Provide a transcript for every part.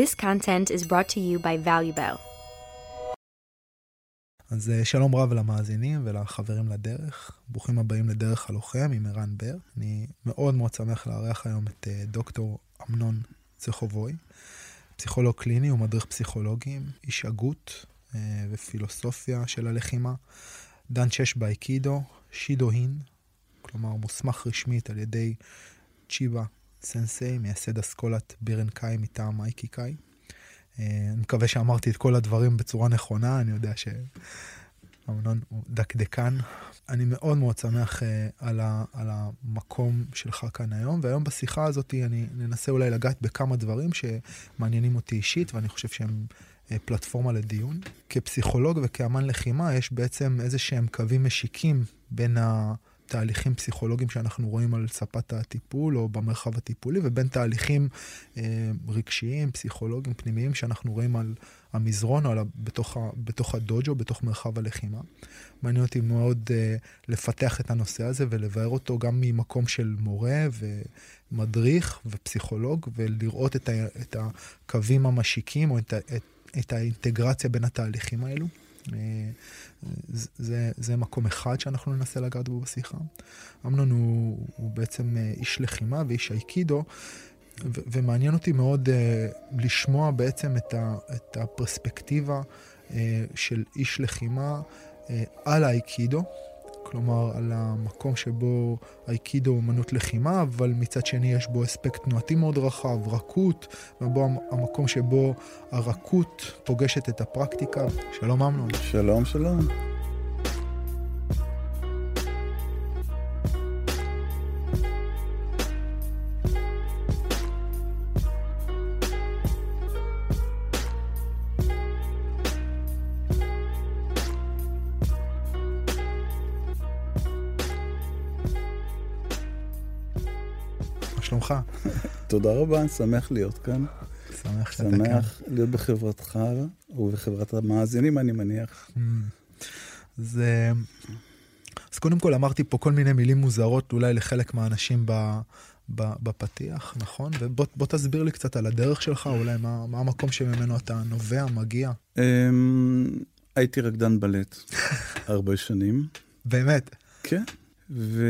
This content is brought to you by ValueBell. אז אה, שלום רב למאזינים ולחברים לדרך. ברוכים הבאים לדרך הלוחם עם ערן בר. אני מאוד מאוד שמח לארח היום את אה, דוקטור אמנון צחובוי, פסיכולוג קליני ומדריך פסיכולוגים, איש הגות אה, ופילוסופיה של הלחימה, דן שש באיקידו, שידו הין, כלומר מוסמך רשמית על ידי צ'יבה סנסei, מייסד אסכולת בירנקאי מטעם אייקיקאי. אני מקווה שאמרתי את כל הדברים בצורה נכונה, אני יודע שאמנון הוא דקדקן. אני מאוד מאוד שמח uh, על, ה, על המקום שלך כאן היום, והיום בשיחה הזאת אני ננסה אולי לגעת בכמה דברים שמעניינים אותי אישית, ואני חושב שהם uh, פלטפורמה לדיון. כפסיכולוג וכאמן לחימה, יש בעצם איזה שהם קווים משיקים בין ה... תהליכים פסיכולוגיים שאנחנו רואים על ספת הטיפול או במרחב הטיפולי, ובין תהליכים אה, רגשיים, פסיכולוגיים, פנימיים, שאנחנו רואים על המזרון או על, בתוך, ה, בתוך הדוג'ו, בתוך מרחב הלחימה. מעניין אותי מאוד אה, לפתח את הנושא הזה ולבאר אותו גם ממקום של מורה ומדריך ופסיכולוג, ולראות את, ה, את הקווים המשיקים או את, את, את האינטגרציה בין התהליכים האלו. אה, זה, זה מקום אחד שאנחנו ננסה לגעת בו בשיחה. אמנון הוא, הוא בעצם אה, איש לחימה ואיש אייקידו, ו- ומעניין אותי מאוד uh, לשמוע בעצם את, ה- את הפרספקטיבה uh, של איש לחימה uh, על האייקידו. כלומר על המקום שבו אייקידו הוא אמנות לחימה, אבל מצד שני יש בו אספקט תנועתי מאוד רחב, רכות, ובו המקום שבו הרכות פוגשת את הפרקטיקה. שלום אמנון. שלום, שלום. תודה רבה, שמח להיות כאן. שמח שאתה כאן. שמח להיות בחברתך ובחברת המאזינים, אני מניח. אז, אז קודם כל אמרתי פה כל מיני מילים מוזרות אולי לחלק מהאנשים ב, ב, בפתיח, נכון? ובוא תסביר לי קצת על הדרך שלך, אולי מה, מה המקום שממנו אתה נובע, מגיע. אמ, הייתי רקדן בלט הרבה שנים. באמת? כן. ו...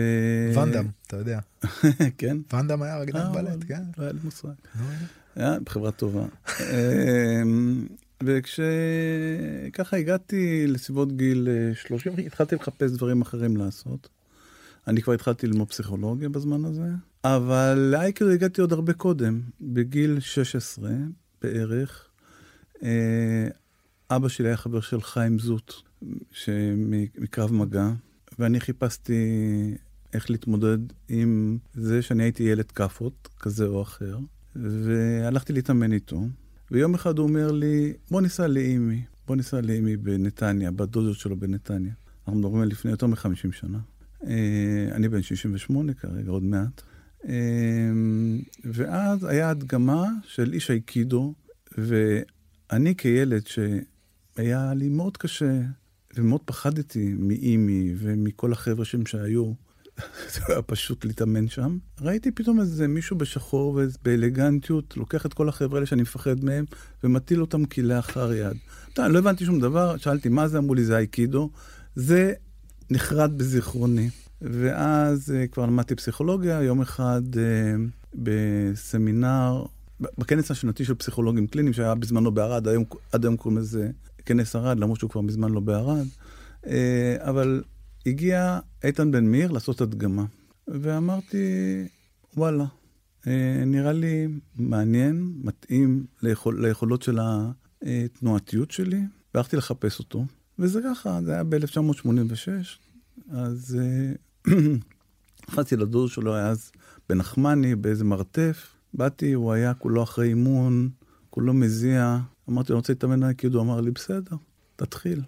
ואנדאם, אתה יודע. כן. ואנדאם היה רקדן אה, בלט, כן. לא היה לי מושג. היה בחברה טובה. אמ, וכשככה הגעתי לסביבות גיל 30, אה, התחלתי לחפש דברים אחרים לעשות. אני כבר התחלתי ללמוד פסיכולוגיה בזמן הזה, אבל לאייקר הגעתי עוד הרבה קודם, בגיל 16 בערך. אה, אבא שלי היה חבר של חיים זוט, מקרב מגע, ואני חיפשתי איך להתמודד עם זה שאני הייתי ילד כאפות, כזה או אחר, והלכתי להתאמן איתו. ויום אחד הוא אומר לי, בוא ניסע לאימי, בוא ניסע לאימי בנתניה, בדודות שלו בנתניה. אנחנו מדברים על לפני יותר מ-50 שנה. אה, אני בן 68 כרגע, עוד מעט. אה, ואז היה הדגמה של איש אייקידו, ואני כילד שהיה לי מאוד קשה ומאוד פחדתי מאימי ומכל החבר'ה שם שהיו. זה היה פשוט להתאמן שם. ראיתי פתאום איזה מישהו בשחור ובאלגנטיות, לוקח את כל החבר'ה האלה שאני מפחד מהם, ומטיל אותם כלאחר יד. אתה, לא הבנתי שום דבר, שאלתי מה זה, אמרו לי זה אייקידו. זה נחרד בזיכרוני. ואז uh, כבר למדתי פסיכולוגיה, יום אחד uh, בסמינר, בכנס השנתי של פסיכולוגים קליניים, שהיה בזמנו בערד, עד היום קוראים לזה כנס ארד, למרות שהוא כבר מזמן לא בערד, אה, אבל הגיע איתן בן מאיר לעשות הדגמה, ואמרתי, וואלה, אה, נראה לי מעניין, מתאים ליכול, ליכולות של התנועתיות שלי, והלכתי לחפש אותו, וזה ככה, זה היה ב-1986, אז נכנסתי אה, לדוד שלו, היה אז בנחמני, באיזה מרתף, באתי, הוא היה כולו אחרי אימון, כולו מזיע, אמרתי, אני רוצה להתאמן באייקידו, הוא אמר לי, בסדר, תתחיל.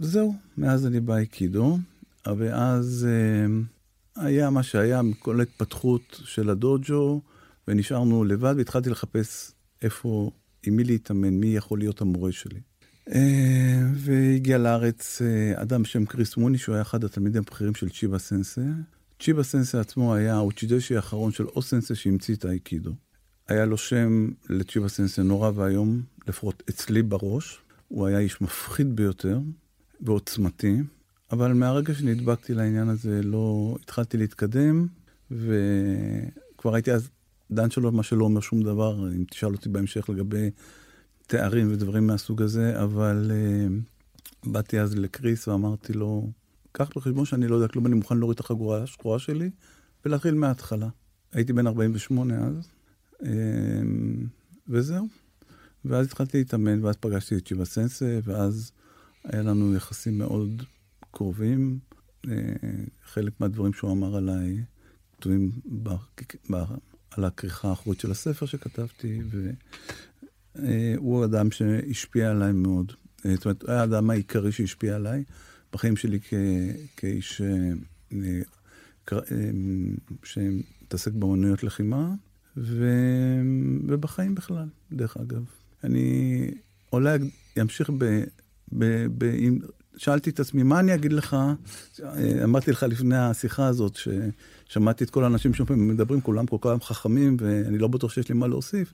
וזהו, מאז אני באייקידו, ואז אה, היה מה שהיה, כל ההתפתחות של הדוג'ו, ונשארנו לבד, והתחלתי לחפש איפה, עם מי להתאמן, מי יכול להיות המורה שלי. אה, והגיע לארץ אה, אדם בשם קריס מוני, שהוא היה אחד התלמידים הבכירים של צ'יבה סנסה. צ'יבה סנסה עצמו היה האוצ'ידשי האחרון של או סנסה שהמציא את האייקידו. היה לו שם לצ'יבה סנסה נורא ואיום, לפחות אצלי בראש. הוא היה איש מפחיד ביותר ועוצמתי, אבל מהרגע שנדבקתי לעניין הזה לא התחלתי להתקדם, וכבר הייתי אז דן שלו, מה שלא אומר שום דבר, אם תשאל אותי בהמשך לגבי תארים ודברים מהסוג הזה, אבל uh, באתי אז לקריס ואמרתי לו, קח בחשבון שאני לא יודע כלום, אני מוכן להוריד את החגורה השחורה שלי ולהתחיל מההתחלה. הייתי בן 48 אז, uh, וזהו. ואז התחלתי להתאמן, ואז פגשתי את שיבה סנסה, ואז היה לנו יחסים מאוד קרובים. Uh, חלק מהדברים שהוא אמר עליי כתובים על הכריכה האחורית של הספר שכתבתי, והוא אדם שהשפיע עליי מאוד. זאת אומרת, הוא היה האדם העיקרי שהשפיע עליי בחיים שלי כ... כאיש אה, אה, שמתעסק באמנויות לחימה, ו... ובחיים בכלל, דרך אגב. אני אולי אמשיך ב... ב... ב... עם... שאלתי את עצמי, מה אני אגיד לך? אמרתי לך לפני השיחה הזאת, ששמעתי את כל האנשים שמדברים, כולם כל כך חכמים, ואני לא בטוח שיש לי מה להוסיף.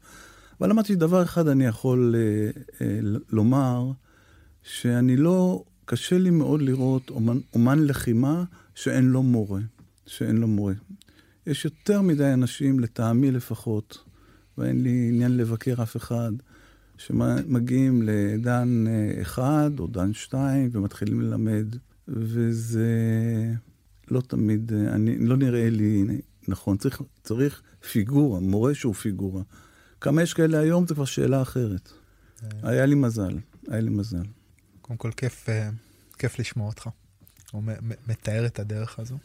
אבל אמרתי שדבר אחד אני יכול אה, אה, לומר, שאני לא, קשה לי מאוד לראות אומן, אומן לחימה שאין לו מורה. שאין לו מורה. יש יותר מדי אנשים, לטעמי לפחות, ואין לי עניין לבקר אף אחד, שמגיעים לדן אה, אחד או דן שתיים ומתחילים ללמד, וזה לא תמיד, אה, אני, לא נראה לי נכון. צריך, צריך פיגורה, מורה שהוא פיגורה. כמה יש כאלה היום זה כבר שאלה אחרת. אה. היה לי מזל, היה לי מזל. קודם כל, כיף, כיף לשמוע אותך. הוא מתאר את הדרך הזו.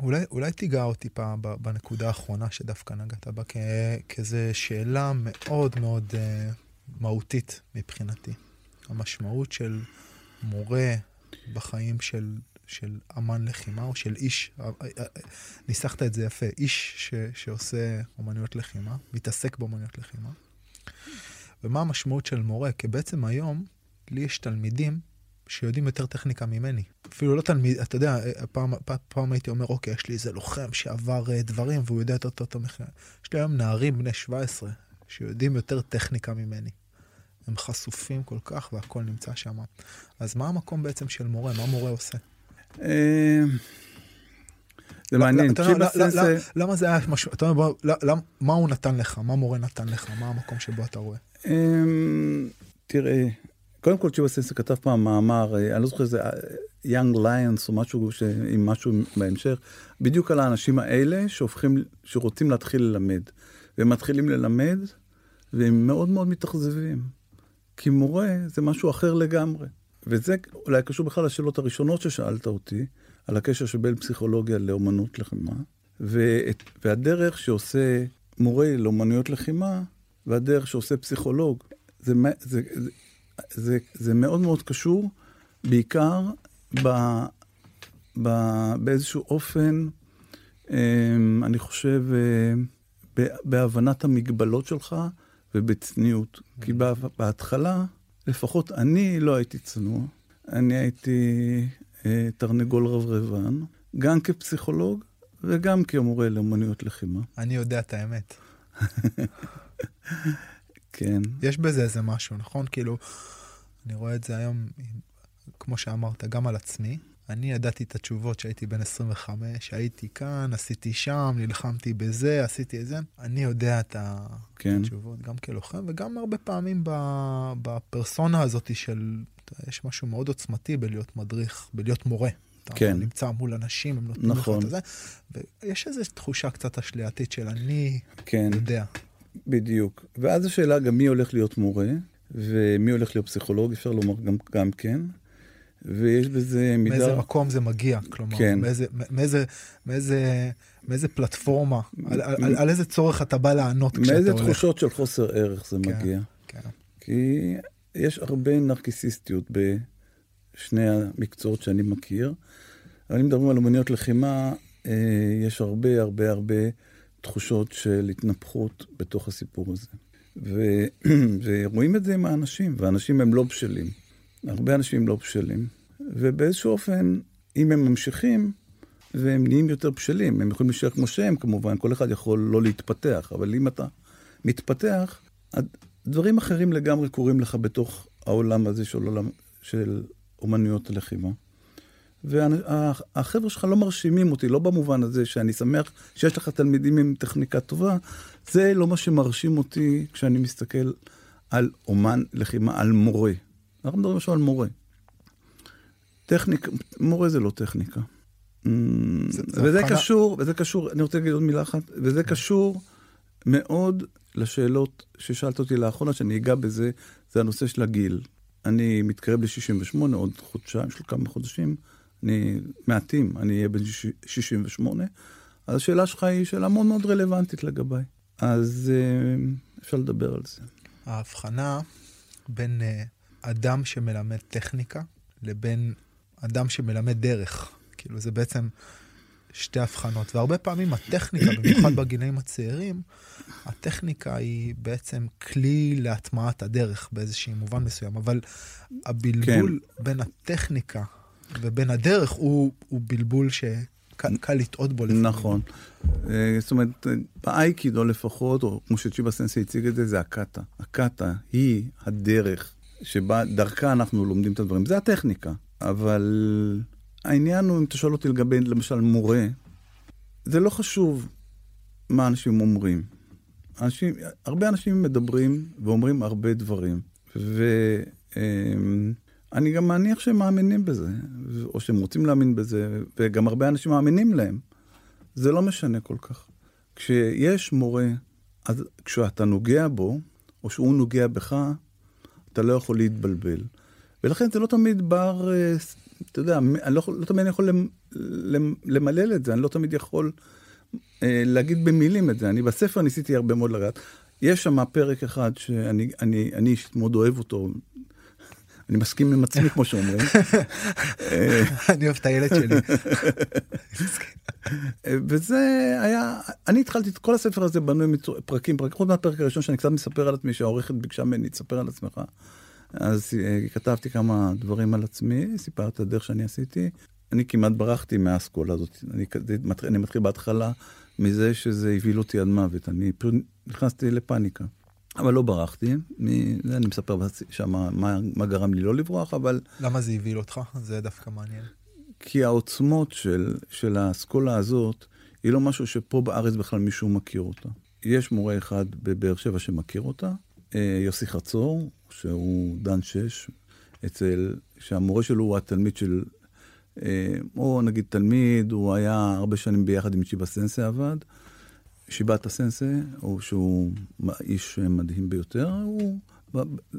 אולי, אולי תיגע אותי פעם בנקודה האחרונה שדווקא נגעת בה, כזו שאלה מאוד מאוד uh, מהותית מבחינתי. המשמעות של מורה בחיים של, של אמן לחימה, או של איש, אה, אה, ניסחת את זה יפה, איש ש, שעושה אומנויות לחימה, מתעסק באומנויות לחימה. ומה המשמעות של מורה? כי בעצם היום, לי יש תלמידים שיודעים יותר טכניקה ממני. אפילו לא תלמיד, אתה יודע, פעם, פעם, פעם הייתי אומר, אוקיי, יש לי איזה לוחם שעבר uh, דברים והוא יודע יותר טוב המחיר. יש לי היום נערים בני 17 שיודעים יותר טכניקה ממני. הם חשופים כל כך והכל נמצא שם. אז מה המקום בעצם של מורה? מה מורה עושה? אה, זה מעניין, למה זה היה משהו, אתה אומר, מה הוא נתן לך? מה מורה נתן לך? מה המקום שבו אתה רואה? אה, תראה, קודם כל צ'יבה סנסה כתב פעם מאמר, אה, אני לא זוכר איזה יאנג אה, ליונס או משהו ש... עם משהו בהמשך, בדיוק על האנשים האלה שהופכים, שרוצים להתחיל ללמד. והם מתחילים ללמד, והם מאוד מאוד מתאכזבים. כי מורה זה משהו אחר לגמרי. וזה אולי קשור בכלל לשאלות הראשונות ששאלת אותי, על הקשר שבין פסיכולוגיה לאומנות לחימה, ואת, והדרך שעושה מורה לאומנויות לחימה, והדרך שעושה פסיכולוג. זה, זה, זה, זה, זה מאוד מאוד קשור, בעיקר ב, ב, באיזשהו אופן, אמ, אני חושב, אה, בהבנת המגבלות שלך ובצניעות. כי בהתחלה, לפחות אני לא הייתי צנוע, אני הייתי אה, תרנגול רברבן, גם כפסיכולוג וגם כמורה לאמנויות לחימה. אני יודע את האמת. כן. יש בזה איזה משהו, נכון? כאילו, אני רואה את זה היום, כמו שאמרת, גם על עצמי. אני ידעתי את התשובות שהייתי בן 25, הייתי כאן, עשיתי שם, נלחמתי בזה, עשיתי את זה. אני יודע את כן. התשובות, גם כלוחם, וגם הרבה פעמים בפרסונה הזאת של, יש משהו מאוד עוצמתי בלהיות מדריך, בלהיות מורה. כן. אתה נמצא מול אנשים, הם נותנים נכון. לך את זה. ויש איזו תחושה קצת אשלייתית של אני כן. יודע. בדיוק. ואז השאלה גם מי הולך להיות מורה, ומי הולך להיות פסיכולוג, אפשר לומר גם, גם כן. ויש בזה מידה... מאיזה מקום זה מגיע, כלומר, כן. מאיזה, מאיזה, מאיזה, מאיזה פלטפורמה, על, על, על איזה צורך אתה בא לענות כשאתה הולך. מאיזה תחושות של חוסר ערך זה כן, מגיע. כן. כי יש הרבה נרקיסיסטיות בשני המקצועות שאני מכיר. אבל אם מדברים על אומניות לחימה, אה, יש הרבה הרבה הרבה תחושות של התנפחות בתוך הסיפור הזה. ו... ורואים את זה עם האנשים, ואנשים הם לא בשלים. הרבה אנשים לא בשלים. ובאיזשהו אופן, אם הם ממשיכים, והם נהיים יותר בשלים. הם יכולים להישאר כמו שהם, כמובן, כל אחד יכול לא להתפתח, אבל אם אתה מתפתח, דברים אחרים לגמרי קורים לך בתוך העולם הזה של, עולם, של אומנויות הלחימה. והחבר'ה שלך לא מרשימים אותי, לא במובן הזה שאני שמח שיש לך תלמידים עם טכניקה טובה, זה לא מה שמרשים אותי כשאני מסתכל על אומן לחימה, על מורה. אנחנו מדברים עכשיו על מורה. טכניקה, מורה זה לא טכניקה. וזה קשור, וזה קשור, אני רוצה להגיד עוד מילה אחת, וזה קשור מאוד לשאלות ששאלת אותי לאחרונה, שאני אגע בזה, זה הנושא של הגיל. אני מתקרב ל-68, עוד חודשיים, של כמה חודשים, אני מעטים, אני אהיה בן 68, אז השאלה שלך היא שאלה מאוד מאוד רלוונטית לגביי. אז אה, אפשר לדבר על זה. ההבחנה בין אה, אדם שמלמד טכניקה לבין אדם שמלמד דרך. כאילו, זה בעצם שתי הבחנות. והרבה פעמים הטכניקה, במיוחד בגילאים הצעירים, הטכניקה היא בעצם כלי להטמעת הדרך באיזשהו מובן מסוים, אבל הבלבול כן. בין הטכניקה ובין הדרך הוא, הוא בלבול שקל לטעות בו לפעמים. נכון. אה, זאת אומרת, באייקידו לפחות, או כמו שצ'יבה סנסי הציג את זה, זה הקאטה. הקאטה היא הדרך שבה, דרכה אנחנו לומדים את הדברים. זה הטכניקה. אבל העניין הוא, אם אתה שואל אותי לגבי, למשל, מורה, זה לא חשוב מה אנשים אומרים. אנשים, הרבה אנשים מדברים ואומרים הרבה דברים, ואני גם מניח שהם מאמינים בזה, או שהם רוצים להאמין בזה, וגם הרבה אנשים מאמינים להם. זה לא משנה כל כך. כשיש מורה, אז כשאתה נוגע בו, או שהוא נוגע בך, אתה לא יכול להתבלבל. ולכן זה לא תמיד בר, אה, אתה יודע, אני לא, לא תמיד יכול למלל את זה, אני לא תמיד יכול אה, להגיד במילים את זה. אני בספר ניסיתי הרבה מאוד לגעת. יש שם פרק אחד שאני אישית מאוד אוהב אותו. אני מסכים עם עצמי, כמו שאומרים. אני אוהב את הילד שלי. וזה היה, אני התחלתי את כל הספר הזה בנוי מפרקים, פרקים, חוץ מהפרק הראשון שאני קצת מספר על עצמי, שהעורכת ביקשה ממני, תספר על עצמך. אז uh, כתבתי כמה דברים על עצמי, סיפרתי את הדרך שאני עשיתי. אני כמעט ברחתי מהאסכולה הזאת. אני, אני מתחיל בהתחלה מזה שזה הבהיל אותי עד מוות. אני נכנסתי לפאניקה. אבל לא ברחתי, מ... אני מספר שם מה, מה גרם לי לא לברוח, אבל... למה זה הבהיל אותך? זה דווקא מעניין. כי העוצמות של, של האסכולה הזאת, היא לא משהו שפה בארץ בכלל מישהו מכיר אותה. יש מורה אחד בבאר שבע שמכיר אותה, אה, יוסי חצור, שהוא דן שש, אצל, שהמורה שלו הוא התלמיד של, אה, או נגיד תלמיד, הוא היה הרבה שנים ביחד עם שיבה סנסה עבד. שיבת סנסה, או שהוא איש מדהים ביותר, הוא,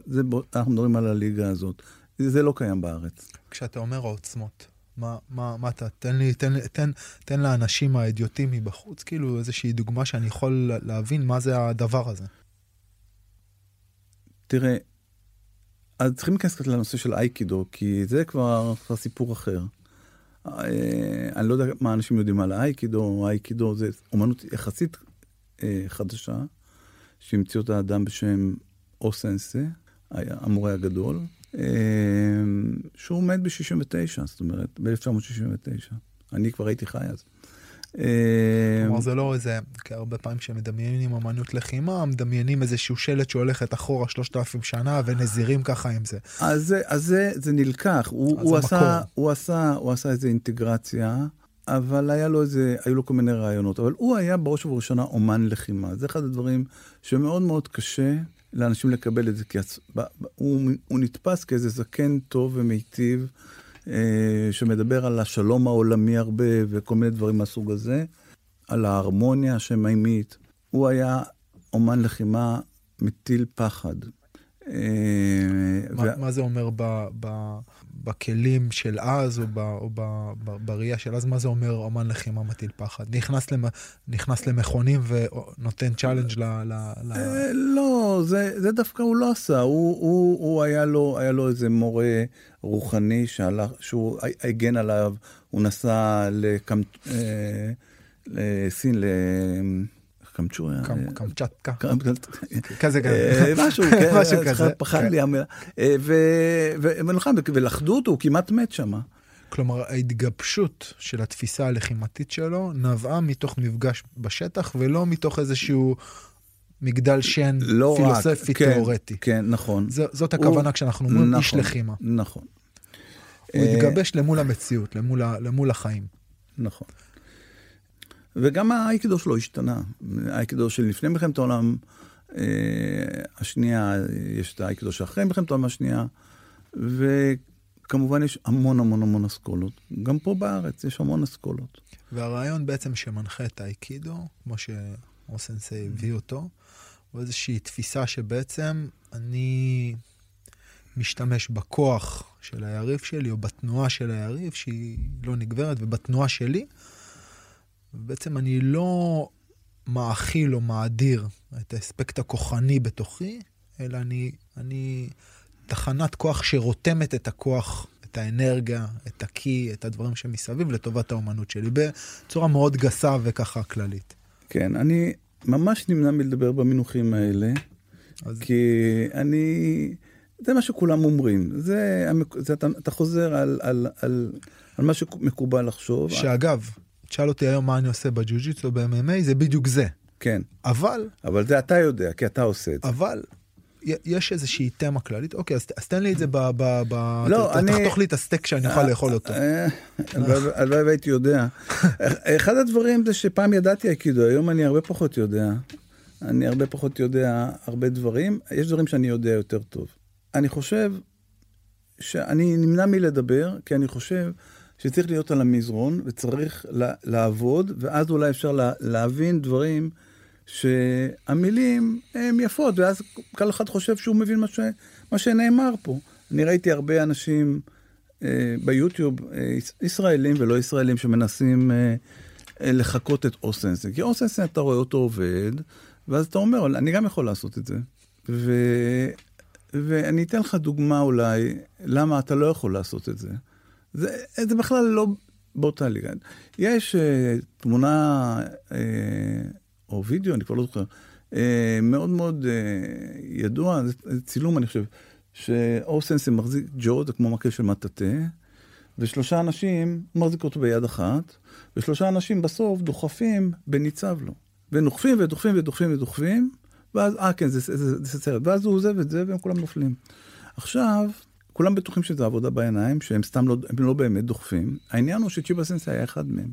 זה, אנחנו מדברים על הליגה הזאת. זה לא קיים בארץ. כשאתה אומר העוצמות, מה, מה, מה אתה, תן לי, תן, תן, תן לאנשים האדיוטים מבחוץ, כאילו איזושהי דוגמה שאני יכול להבין מה זה הדבר הזה. תראה, אז צריכים להיכנס קצת לנושא של אייקידו, כי זה כבר, כבר סיפור אחר. אה, אני לא יודע מה אנשים יודעים על האייקידו, האייקידו זה אומנות יחסית אה, חדשה, שהמציא אותה אדם בשם אוסנסה, המורה הגדול, אה, שהוא מת ב-69, זאת אומרת, ב-1969. אני כבר הייתי חי אז. אה, כלומר זה לא איזה, כי הרבה פעמים כשמדמיינים אמנות לחימה, מדמיינים איזשהו שלט שהולכת אחורה שלושת אלפים שנה ונזירים ככה עם זה. אז זה, אז זה, זה נלקח, הוא, הוא, עשה, הוא, עשה, הוא עשה איזה אינטגרציה, אבל היה לו איזה, היו לו כל מיני רעיונות, אבל הוא היה בראש ובראשונה אומן לחימה. זה אחד הדברים שמאוד מאוד קשה לאנשים לקבל את זה, כי הוא, הוא נתפס כאיזה זקן טוב ומיטיב. אה, שמדבר על השלום העולמי הרבה וכל מיני דברים מהסוג הזה, על ההרמוניה השמיימית. הוא היה אומן לחימה מטיל פחד. אה, מה, ו... מה זה אומר ב, ב, בכלים של אז, או, ב, או ב, ב, בראייה של אז, מה זה אומר אומן לחימה מטיל פחד? נכנס, למ, נכנס למכונים ונותן challenge ל... ל, ל... אה, לא, זה, זה דווקא הוא לא עשה. הוא, הוא, הוא היה, לו, היה לו איזה מורה רוחני שהלך, שהוא הגן עליו, הוא נסע לקמ... אה, לסין, ל... קמצ'וריה. קמצ'טקה. כזה כזה. אה, משהו, משהו כזה. פחד לי כן. המילה. ולחדו אותו, הוא כמעט מת שם. כלומר, ההתגבשות של התפיסה הלחימתית שלו נבעה מתוך מפגש בשטח, ולא מתוך איזשהו מגדל שן לא פילוסופי כן, תיאורטי. כן, נכון. ז, זאת הכוונה הוא- כשאנחנו אומרים איש נכון, לחימה. נכון. הוא אה, התגבש למול המציאות, למול החיים. נכון. וגם האייקידו שלו השתנה. האייקידו של לפני מלחמת העולם אה, השנייה, יש את האייקידו שאחרי מלחמת העולם השנייה, וכמובן יש המון המון המון אסכולות. גם פה בארץ יש המון אסכולות. והרעיון בעצם שמנחה את האיקידו, כמו שאוסנסי הביא אותו, הוא איזושהי תפיסה שבעצם אני משתמש בכוח של היריב שלי, או בתנועה של היריב, שהיא לא נגברת, ובתנועה שלי, ובעצם אני לא מאכיל או מאדיר את האספקט הכוחני בתוכי, אלא אני, אני תחנת כוח שרותמת את הכוח, את האנרגיה, את הקי, את הדברים שמסביב לטובת האומנות שלי, בצורה מאוד גסה וככה כללית. כן, אני ממש נמנע מלדבר במינוחים האלה, אז כי אני... זה מה שכולם אומרים. זה, זה אתה, אתה חוזר על, על, על, על מה שמקובל לחשוב. שאגב, תשאל אותי היום מה אני עושה בג'ו-ג'יטסו או ב-MMA, זה בדיוק זה. כן, אבל, אבל זה אתה יודע, כי אתה עושה את זה. אבל, יש איזושהי תמה כללית, אוקיי, אז, אז תן לי את זה ב... ב, ב לא, ת, אני- תחתוך לי את הסטייק שאני אוכל לאכול אותו. אה, הלוואי הלוואי והייתי יודע. אחד הדברים זה שפעם ידעתי אייקידו, היום אני הרבה פחות יודע. אני הרבה פחות יודע הרבה דברים. יש דברים שאני יודע יותר טוב. אני חושב שאני נמנע מלדבר, כי אני חושב שצריך להיות על המזרון וצריך לה- לעבוד, ואז אולי אפשר לה- להבין דברים שהמילים הן יפות, ואז כל אחד חושב שהוא מבין מה, ש... מה שנאמר פה. אני ראיתי הרבה אנשים אה, ביוטיוב, אה, יש- ישראלים ולא ישראלים, שמנסים אה, אה, לחקות את אוסנסן. כי אוסנסן, אתה רואה אותו עובד, ואז אתה אומר, אני גם יכול לעשות את זה. ו... ואני אתן לך דוגמה אולי, למה אתה לא יכול לעשות את זה. זה, זה בכלל לא באותה ליגה. יש uh, תמונה uh, או וידאו, אני כבר לא זוכר, uh, מאוד מאוד uh, ידוע, זה, זה צילום אני חושב, שאוסנסן מחזיק ג'ו, זה כמו מקל של מטאטה, ושלושה אנשים, מחזיק אותו ביד אחת, ושלושה אנשים בסוף דוחפים בניצב לו. ודוחפים ודוחפים ודוחפים ודוחפים, ואז, אה כן, זה, זה, זה, זה סרט, ואז הוא עוזב את זה והם כולם נופלים. עכשיו, כולם בטוחים שזה עבודה בעיניים, שהם סתם לא, הם לא באמת דוחפים. העניין הוא שצ'יבה סנסי היה אחד מהם.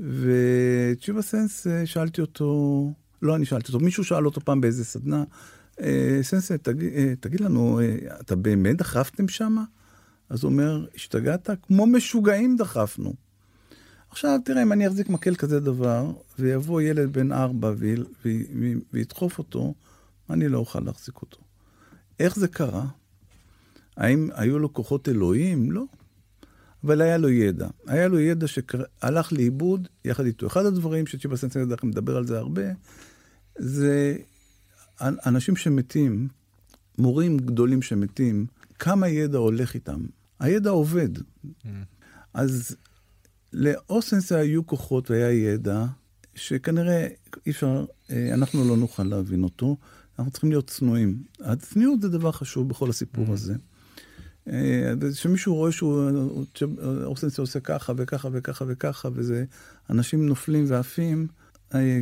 וצ'יבה סנסי, שאלתי אותו, לא אני שאלתי אותו, מישהו שאל אותו פעם באיזה סדנה, "אה, תגיד, אה, תגיד לנו, אה, אתה באמת דחפתם שמה? אז הוא אומר, השתגעת? כמו משוגעים דחפנו. עכשיו תראה, אם אני אחזיק מקל כזה דבר, ויבוא ילד בן ארבע וידחוף אותו, אני לא אוכל להחזיק אותו. איך זה קרה? האם היו לו כוחות אלוהים? לא. אבל היה לו ידע. היה לו ידע שהלך לאיבוד יחד איתו. אחד הדברים שצ'יבה סנסי דרך מדבר על זה הרבה, זה אנשים שמתים, מורים גדולים שמתים, כמה ידע הולך איתם. הידע עובד. אז לאוסנסה היו כוחות והיה ידע שכנראה אי אפשר, אה, אנחנו לא נוכל להבין אותו, אנחנו צריכים להיות צנועים. הצניעות זה דבר חשוב בכל הסיפור הזה. אה, שמישהו רואה שהוא, אוסנסה עושה ככה וככה וככה וככה, וזה, אנשים נופלים ועפים, אה,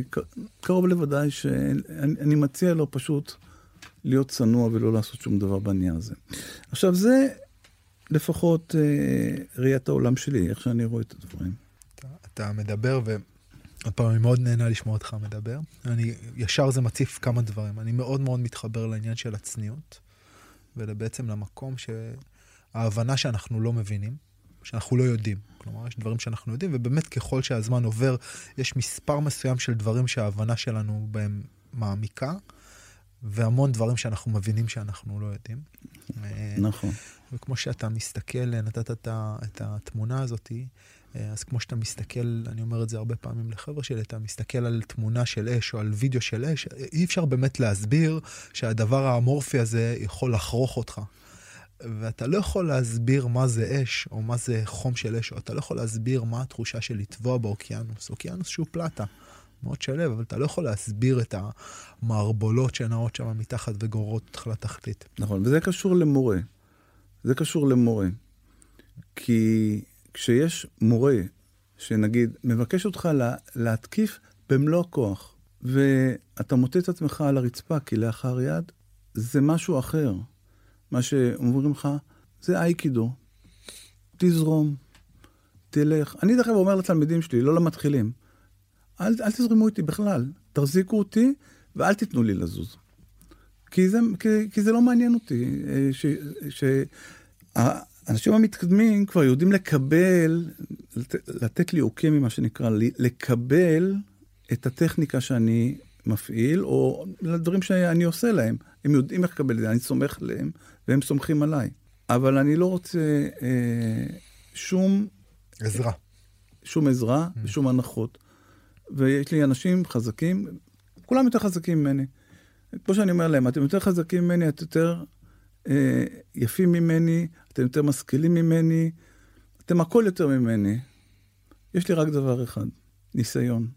קרוב לוודאי שאני אני מציע לו פשוט להיות צנוע ולא לעשות שום דבר בעניין הזה. עכשיו זה לפחות אה, ראיית העולם שלי, איך שאני רואה את הדברים. אתה, אתה מדבר, ועוד פעם, אני מאוד נהנה לשמוע אותך מדבר. אני, ישר זה מציף כמה דברים. אני מאוד מאוד מתחבר לעניין של הצניעות, ובעצם למקום שההבנה שאנחנו לא מבינים, שאנחנו לא יודעים. כלומר, יש דברים שאנחנו יודעים, ובאמת ככל שהזמן עובר, יש מספר מסוים של דברים שההבנה שלנו בהם מעמיקה, והמון דברים שאנחנו מבינים שאנחנו לא יודעים. אה, נכון. וכמו שאתה מסתכל, נתת את, את התמונה הזאת, אה, אז כמו שאתה מסתכל, אני אומר את זה הרבה פעמים לחבר'ה שלי, אתה מסתכל על תמונה של אש או על וידאו של אש, אי אפשר באמת להסביר שהדבר האמורפי הזה יכול לחרוך אותך. ואתה לא יכול להסביר מה זה אש, או מה זה חום של אש, או אתה לא יכול להסביר מה התחושה של לטבוע באוקיינוס. אוקיינוס שהוא פלטה, מאוד שלב, אבל אתה לא יכול להסביר את המערבולות שנעות שם מתחת וגוררות אותך לתחתית. נכון, וזה קשור למורה. זה קשור למורה. כי כשיש מורה שנגיד מבקש אותך לה, להתקיף במלוא הכוח, ואתה מוטה את עצמך על הרצפה כלאחר יד, זה משהו אחר. מה שאומרים לך, זה אייקידו. תזרום, תלך. אני דרך אגב אומר לתלמידים שלי, לא למתחילים, אל, אל תזרמו איתי בכלל, תחזיקו אותי ואל תיתנו לי לזוז. כי זה, כי, כי זה לא מעניין אותי. אה, ש, ש, האנשים המתקדמים כבר יודעים לקבל, לת, לתת לי אוקיי ממה שנקרא, לקבל את הטכניקה שאני מפעיל, או לדברים שאני עושה להם. הם יודעים איך לקבל את זה, אני סומך עליהם, והם סומכים עליי. אבל אני לא רוצה אה, שום... עזרה. שום עזרה mm. ושום הנחות. ויש לי אנשים חזקים, כולם יותר חזקים ממני. כמו שאני אומר להם, אתם יותר חזקים ממני, אתם יותר אה, יפים ממני, אתם יותר משכילים ממני, אתם הכל יותר ממני. יש לי רק דבר אחד, ניסיון.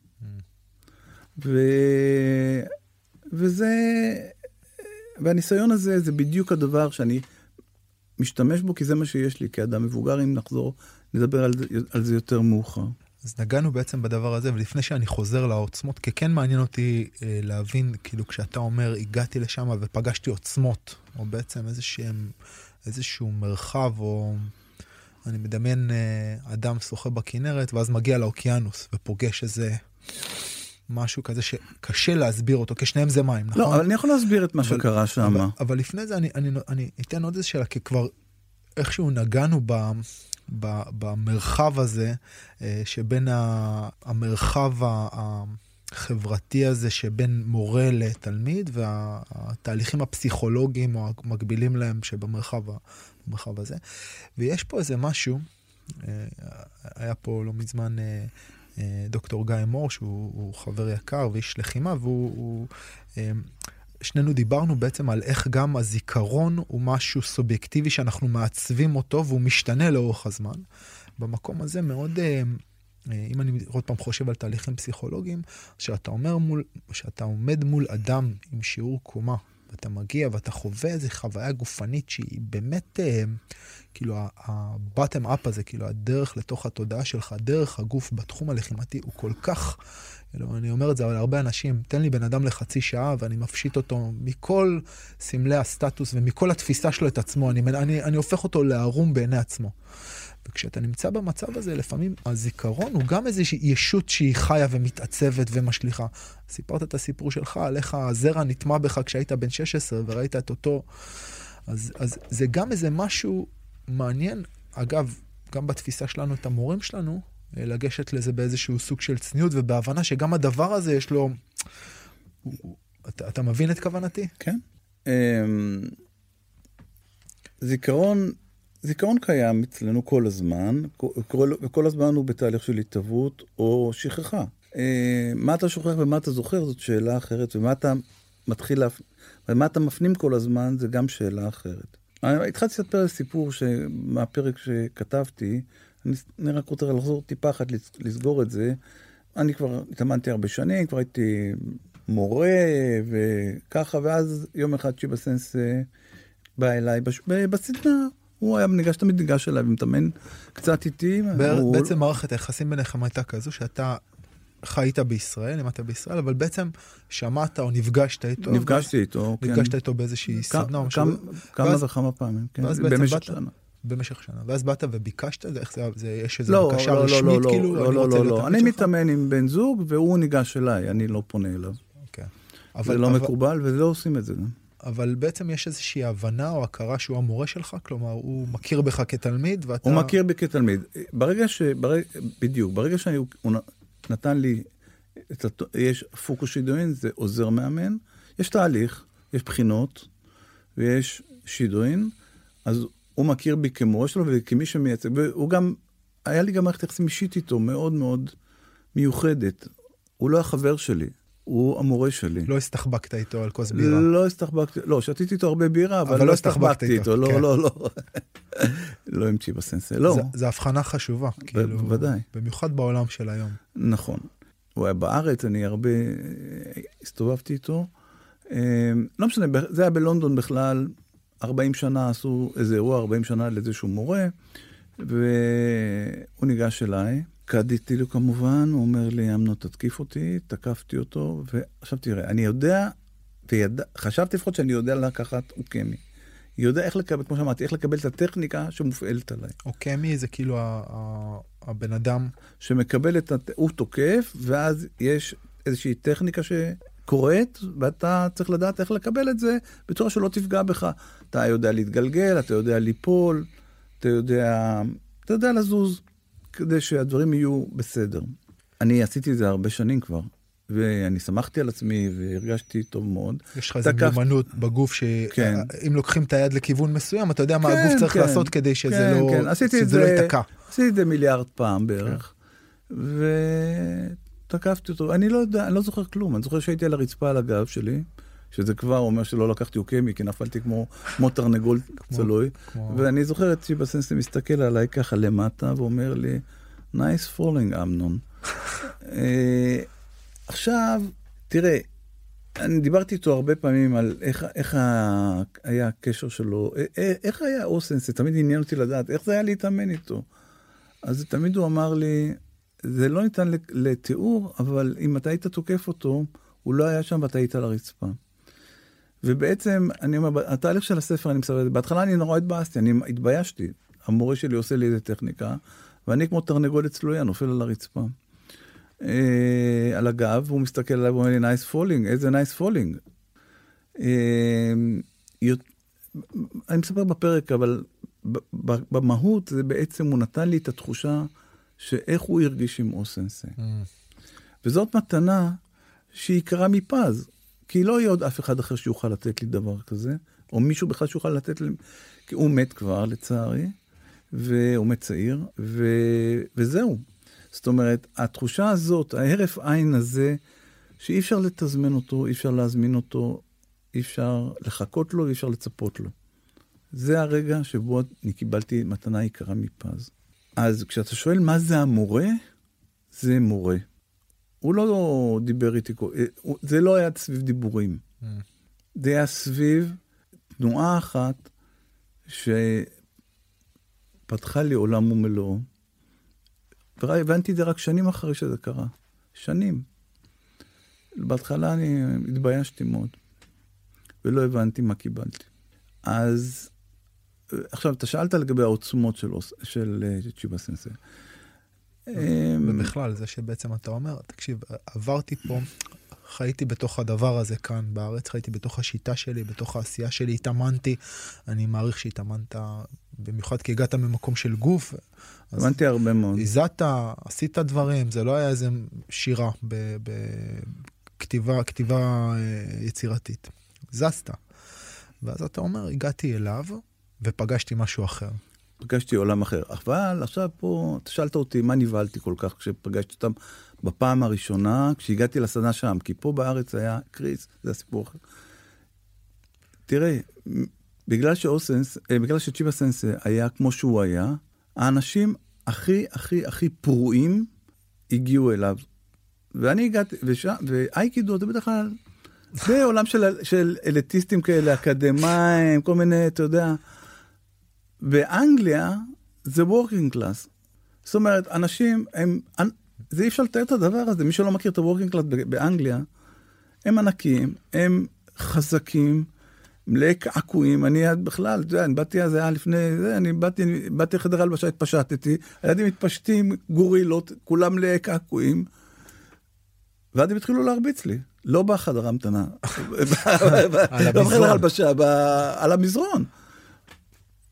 ו... וזה... והניסיון הזה זה בדיוק הדבר שאני משתמש בו, כי זה מה שיש לי כאדם מבוגר, אם נחזור, נדבר על זה, על זה יותר מאוחר. אז נגענו בעצם בדבר הזה, ולפני שאני חוזר לעוצמות, כי כן מעניין אותי אה, להבין, כאילו, כשאתה אומר, הגעתי לשם ופגשתי עוצמות, או בעצם איזשהם, איזשהו מרחב, או אני מדמיין אה, אדם שוחה בכנרת, ואז מגיע לאוקיינוס ופוגש איזה משהו כזה שקשה להסביר אותו, כי שניהם זה מים, נכון? לא, אבל אני יכול להסביר את מה אבל, שקרה שם. אבל, אבל לפני זה אני, אני, אני אתן עוד איזה שאלה, כי כבר איכשהו נגענו ב... במרחב הזה, אה, שבין המרחב החברתי הזה שבין מורה לתלמיד והתהליכים הפסיכולוגיים או המקבילים להם שבמרחב הזה. ויש פה איזה משהו, אה, היה פה לא מזמן אה, דוקטור גיא מור, שהוא חבר יקר ואיש לחימה, והוא... שנינו דיברנו בעצם על איך גם הזיכרון הוא משהו סובייקטיבי שאנחנו מעצבים אותו והוא משתנה לאורך הזמן. במקום הזה מאוד, אה, אה, אם אני עוד פעם חושב על תהליכים פסיכולוגיים, שאתה אומר מול, שאתה עומד מול אדם עם שיעור קומה, ואתה מגיע ואתה חווה איזו חוויה גופנית שהיא באמת, אה, כאילו ה-bottom up הזה, כאילו הדרך לתוך התודעה שלך, דרך הגוף בתחום הלחימתי הוא כל כך כאילו, אני אומר את זה להרבה אנשים, תן לי בן אדם לחצי שעה ואני מפשיט אותו מכל סמלי הסטטוס ומכל התפיסה שלו את עצמו, אני, אני, אני הופך אותו לערום בעיני עצמו. וכשאתה נמצא במצב הזה, לפעמים הזיכרון הוא גם איזושהי ישות שהיא חיה ומתעצבת ומשליכה. סיפרת את הסיפור שלך על איך הזרע נטמע בך כשהיית בן 16 וראית את אותו... אז, אז זה גם איזה משהו מעניין. אגב, גם בתפיסה שלנו, את המורים שלנו, לגשת לזה באיזשהו סוג של צניעות ובהבנה שגם הדבר הזה יש לו... אתה, אתה מבין את כוונתי? כן. אמ, זיכרון, זיכרון קיים אצלנו כל הזמן, וכל הזמן הוא בתהליך של התהוות או שכחה. אמ, מה אתה שוכח ומה אתה זוכר זאת שאלה אחרת, ומה אתה מתחיל, להפ... ומה אתה מפנים כל הזמן זה גם שאלה אחרת. התחלתי לספר סיפור מהפרק שכתבתי, אני רק רוצה לחזור טיפה אחת לסגור את זה. אני כבר התאמנתי הרבה שנים, כבר הייתי מורה וככה, ואז יום אחד שיבה סנס בא אליי בש... בסדנה. הוא היה ניגש, תמיד ניגש אליי ומתאמן קצת איתי. הוא... בעצם מערכת היחסים ביניכם הייתה כזו שאתה חיית בישראל, לימדת בישראל, אבל בעצם שמעת או נפגשת איתו. נפגשתי איתו, כן. נפגשת איתו באיזושהי סדנה או משהו. כמה וכמה פעמים, כן. במשך שנה. במשך שנה. ואז באת וביקשת, איך זה, זה יש איזו לא, בקשה לא, לא רשמית, לא, לא, כאילו? לא, לא, לא, לא. אני מתאמן עם בן זוג והוא ניגש אליי, אני לא פונה אליו. אוקיי. אבל, זה לא אבל... מקובל ולא עושים את זה. אבל בעצם יש איזושהי הבנה או הכרה שהוא המורה שלך? כלומר, הוא מכיר בך כתלמיד ואתה... הוא מכיר בי כתלמיד. ברגע ש... ברג... בדיוק, ברגע שהוא נתן לי את הת... יש פוקוס שידוין, זה עוזר מאמן. יש תהליך, יש בחינות ויש שידוין, אז הוא מכיר בי כמורה שלו וכמי שמייצג, והוא גם, היה לי גם מערכת יחסים אישית איתו מאוד מאוד מיוחדת. הוא לא החבר שלי, הוא המורה שלי. לא הסתחבקת איתו על כוס בירה. לא הסתחבקתי, לא, שתיתי איתו הרבה בירה, אבל, אבל לא, לא הסתחבקתי איתו, לא, כן. לא, לא, לא. לא עם צ'יבה סנסי, לא. זו הבחנה חשובה, כאילו, בוודאי. במיוחד בעולם של היום. נכון. הוא היה בארץ, אני הרבה הסתובבתי איתו. אה, לא משנה, זה היה בלונדון בכלל, 40 שנה עשו איזה אירוע, 40 שנה לאיזשהו מורה, והוא ניגש אליי, קדיתי לו כמובן, הוא אומר לי, אמנון, תתקיף אותי, תקפתי אותו, ועכשיו תראה, אני יודע, ויד... חשבתי לפחות שאני יודע לקחת אוקמי. יודע איך לקבל, כמו שאמרתי, איך לקבל את הטכניקה שמופעלת עליי. אוקמי זה כאילו ה- ה- הבן אדם, שמקבל את, הט... הוא תוקף, ואז יש איזושהי טכניקה שקורית, ואתה צריך לדעת איך לקבל את זה בצורה שלא תפגע בך. אתה יודע להתגלגל, אתה יודע ליפול, אתה יודע, אתה יודע לזוז, כדי שהדברים יהיו בסדר. אני עשיתי את זה הרבה שנים כבר, ואני שמחתי על עצמי והרגשתי טוב מאוד. יש לך איזו תקף- מיומנות בגוף כן. שאם לוקחים את היד לכיוון מסוים, אתה יודע מה כן, הגוף צריך כן. לעשות כדי שזה כן, לא כן, עשיתי לא זה- ייתקע. עשיתי את זה מיליארד פעם בערך, ותקפתי אותו. אני לא יודע, אני לא זוכר כלום, אני זוכר שהייתי על הרצפה על הגב שלי, שזה כבר אומר שלא לקחתי אוקמי, כי נפלתי כמו, כמו תרנגול צלוי, כמו- ואני זוכר את שיבה סנסי מסתכל עליי ככה למטה ואומר לי, nice falling אמנון. אה, עכשיו, תראה, אני דיברתי איתו הרבה פעמים על איך, איך ה- היה הקשר שלו, א- א- איך היה אוסנס, זה תמיד עניין אותי לדעת, איך זה היה להתאמן איתו. אז תמיד הוא אמר לי, זה לא ניתן לת- לתיאור, אבל אם אתה היית תוקף אותו, הוא לא היה שם ואתה היית על הרצפה. ובעצם, אני אומר, התהליך של הספר, אני מסתכל, בהתחלה אני נורא התבאסתי, אני התביישתי. המורה שלי עושה לי איזה טכניקה, ואני כמו תרנגולת צלויה, נופל על הרצפה. אה, על הגב, והוא מסתכל עליי ואומר לי, nice falling, איזה nice falling. אה, אני מספר בפרק, אבל במהות זה בעצם, הוא נתן לי את התחושה שאיך הוא הרגיש עם אוסנסי. Mm. וזאת מתנה שהיא יקרה מפז, כי לא יהיה עוד אף אחד אחר שיוכל לתת לי דבר כזה, או מישהו בכלל שיוכל לתת לי, כי הוא מת כבר לצערי, והוא מת צעיר, ו... וזהו. זאת אומרת, התחושה הזאת, ההרף עין הזה, שאי אפשר לתזמן אותו, אי אפשר להזמין אותו, אי אפשר לחכות לו, אי אפשר לצפות לו. זה הרגע שבו אני קיבלתי מתנה יקרה מפז. אז כשאתה שואל מה זה המורה, זה מורה. הוא לא דיבר איתי, אה, זה לא היה סביב דיבורים. Mm. זה היה סביב תנועה אחת שפתחה לי עולם ומלואו. והבנתי את זה רק שנים אחרי שזה קרה. שנים. בהתחלה אני התביישתי מאוד, ולא הבנתי מה קיבלתי. אז אה, עכשיו, אתה שאלת לגבי העוצמות של, של אה, צ'יבה סנסי. אמ, ובכלל, זה שבעצם אתה אומר, תקשיב, עברתי פה, חייתי בתוך הדבר הזה כאן בארץ, חייתי בתוך השיטה שלי, בתוך העשייה שלי, התאמנתי. אני מעריך שהתאמנת, במיוחד כי הגעת ממקום של גוף. הבנתי הרבה מאוד. הזעת, עשית דברים, זה לא היה איזה שירה בכתיבה כתיבה אה, יצירתית. זזת. ואז אתה אומר, הגעתי אליו ופגשתי משהו אחר. פגשתי עולם אחר. אבל עכשיו פה, אתה שאלת אותי מה נבהלתי כל כך כשפגשתי אותם בפעם הראשונה, כשהגעתי לסדנה שם, כי פה בארץ היה קריס, זה הסיפור אחר. תראה, בגלל שאוסנס, אה, בגלל שצ'יבה סנסה היה כמו שהוא היה, האנשים הכי הכי הכי פרועים הגיעו אליו. ואני הגעתי, וש... ואייקידו זה בדרך כלל, זה עולם של, של אליטיסטים כאלה, אקדמאים, כל מיני, אתה יודע. באנגליה זה working class. זאת אומרת, אנשים הם, זה אי אפשר לתאר את הדבר הזה, מי שלא מכיר את ה working class באנגליה, הם ענקים, הם חזקים, מלאי קעקועים, אני בכלל, אתה יודע, אני באתי זה היה לפני זה, אני באתי, באתי לחדר הלבשה, התפשטתי, הילדים מתפשטים, גורילות, כולם מלאי קעקועים, ואז הם התחילו להרביץ לי, לא בחדר המתנה, לא בחדר הלבשה, על המזרון.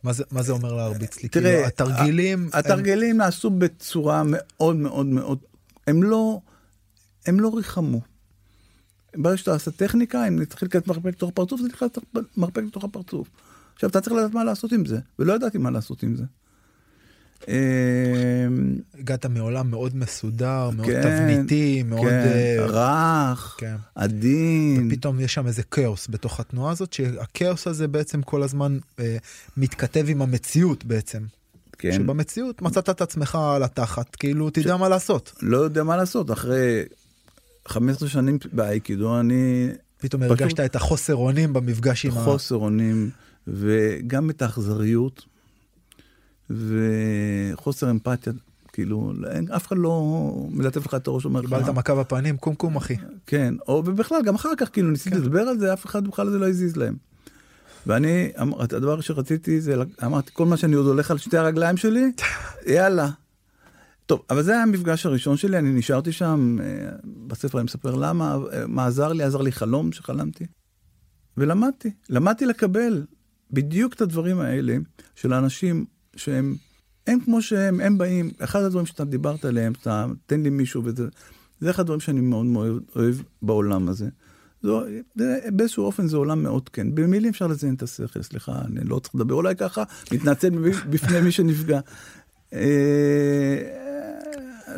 מה זה, מה זה אומר להרביץ לי? תראה, כאילו, התרגילים... התרגילים הם... נעשו בצורה מאוד מאוד מאוד, הם לא, הם לא ריחמו. ברגע שאתה עושה טכניקה, אם נתחיל לקראת מרפק לתוך הפרצוף, זה נכנס מרפק לתוך הפרצוף. עכשיו, אתה צריך לדעת מה לעשות עם זה, ולא ידעתי מה לעשות עם זה. הגעת מעולם מאוד מסודר, מאוד כן, תבניתי, מאוד... כן, uh, רך, כן. עדין. ופתאום יש שם איזה כאוס בתוך התנועה הזאת, שהכאוס הזה בעצם כל הזמן uh, מתכתב עם המציאות בעצם. כן. שבמציאות מצאת את עצמך על התחת, כאילו תדע ש... מה לעשות. לא יודע מה לעשות, אחרי 15 שנים באייקידו אני... פתאום פשוט... הרגשת את החוסר אונים במפגש עם ה... חוסר אונים, וגם את האכזריות. וחוסר אמפתיה, כאילו, אף אחד לא מלטף לך את הראש ואומר לך... קיבלת מכה בפנים, קומקום אחי. כן, או ובכלל, גם אחר כך, כאילו, ניסיתי כן. לדבר על זה, אף אחד בכלל זה לא הזיז להם. ואני, אמר- הדבר שרציתי זה, אמרתי, כל מה שאני עוד הולך על שתי הרגליים שלי, יאללה. טוב, אבל זה היה המפגש הראשון שלי, אני נשארתי שם, אה, בספר אני מספר למה, אה, מה עזר לי, עזר לי חלום שחלמתי. ולמדתי, למדתי לקבל בדיוק את הדברים האלה של האנשים שהם, הם כמו שהם, הם באים, אחד הדברים שאתה דיברת עליהם, אתה תן לי מישהו וזה, זה אחד הדברים שאני מאוד מאוד אוהב בעולם הזה. זו, זה, באיזשהו אופן זה עולם מאוד כן. במילים אפשר לזיין את השכל, סליחה, אני לא צריך לדבר אולי ככה, מתנצל בפני מי שנפגע. אה,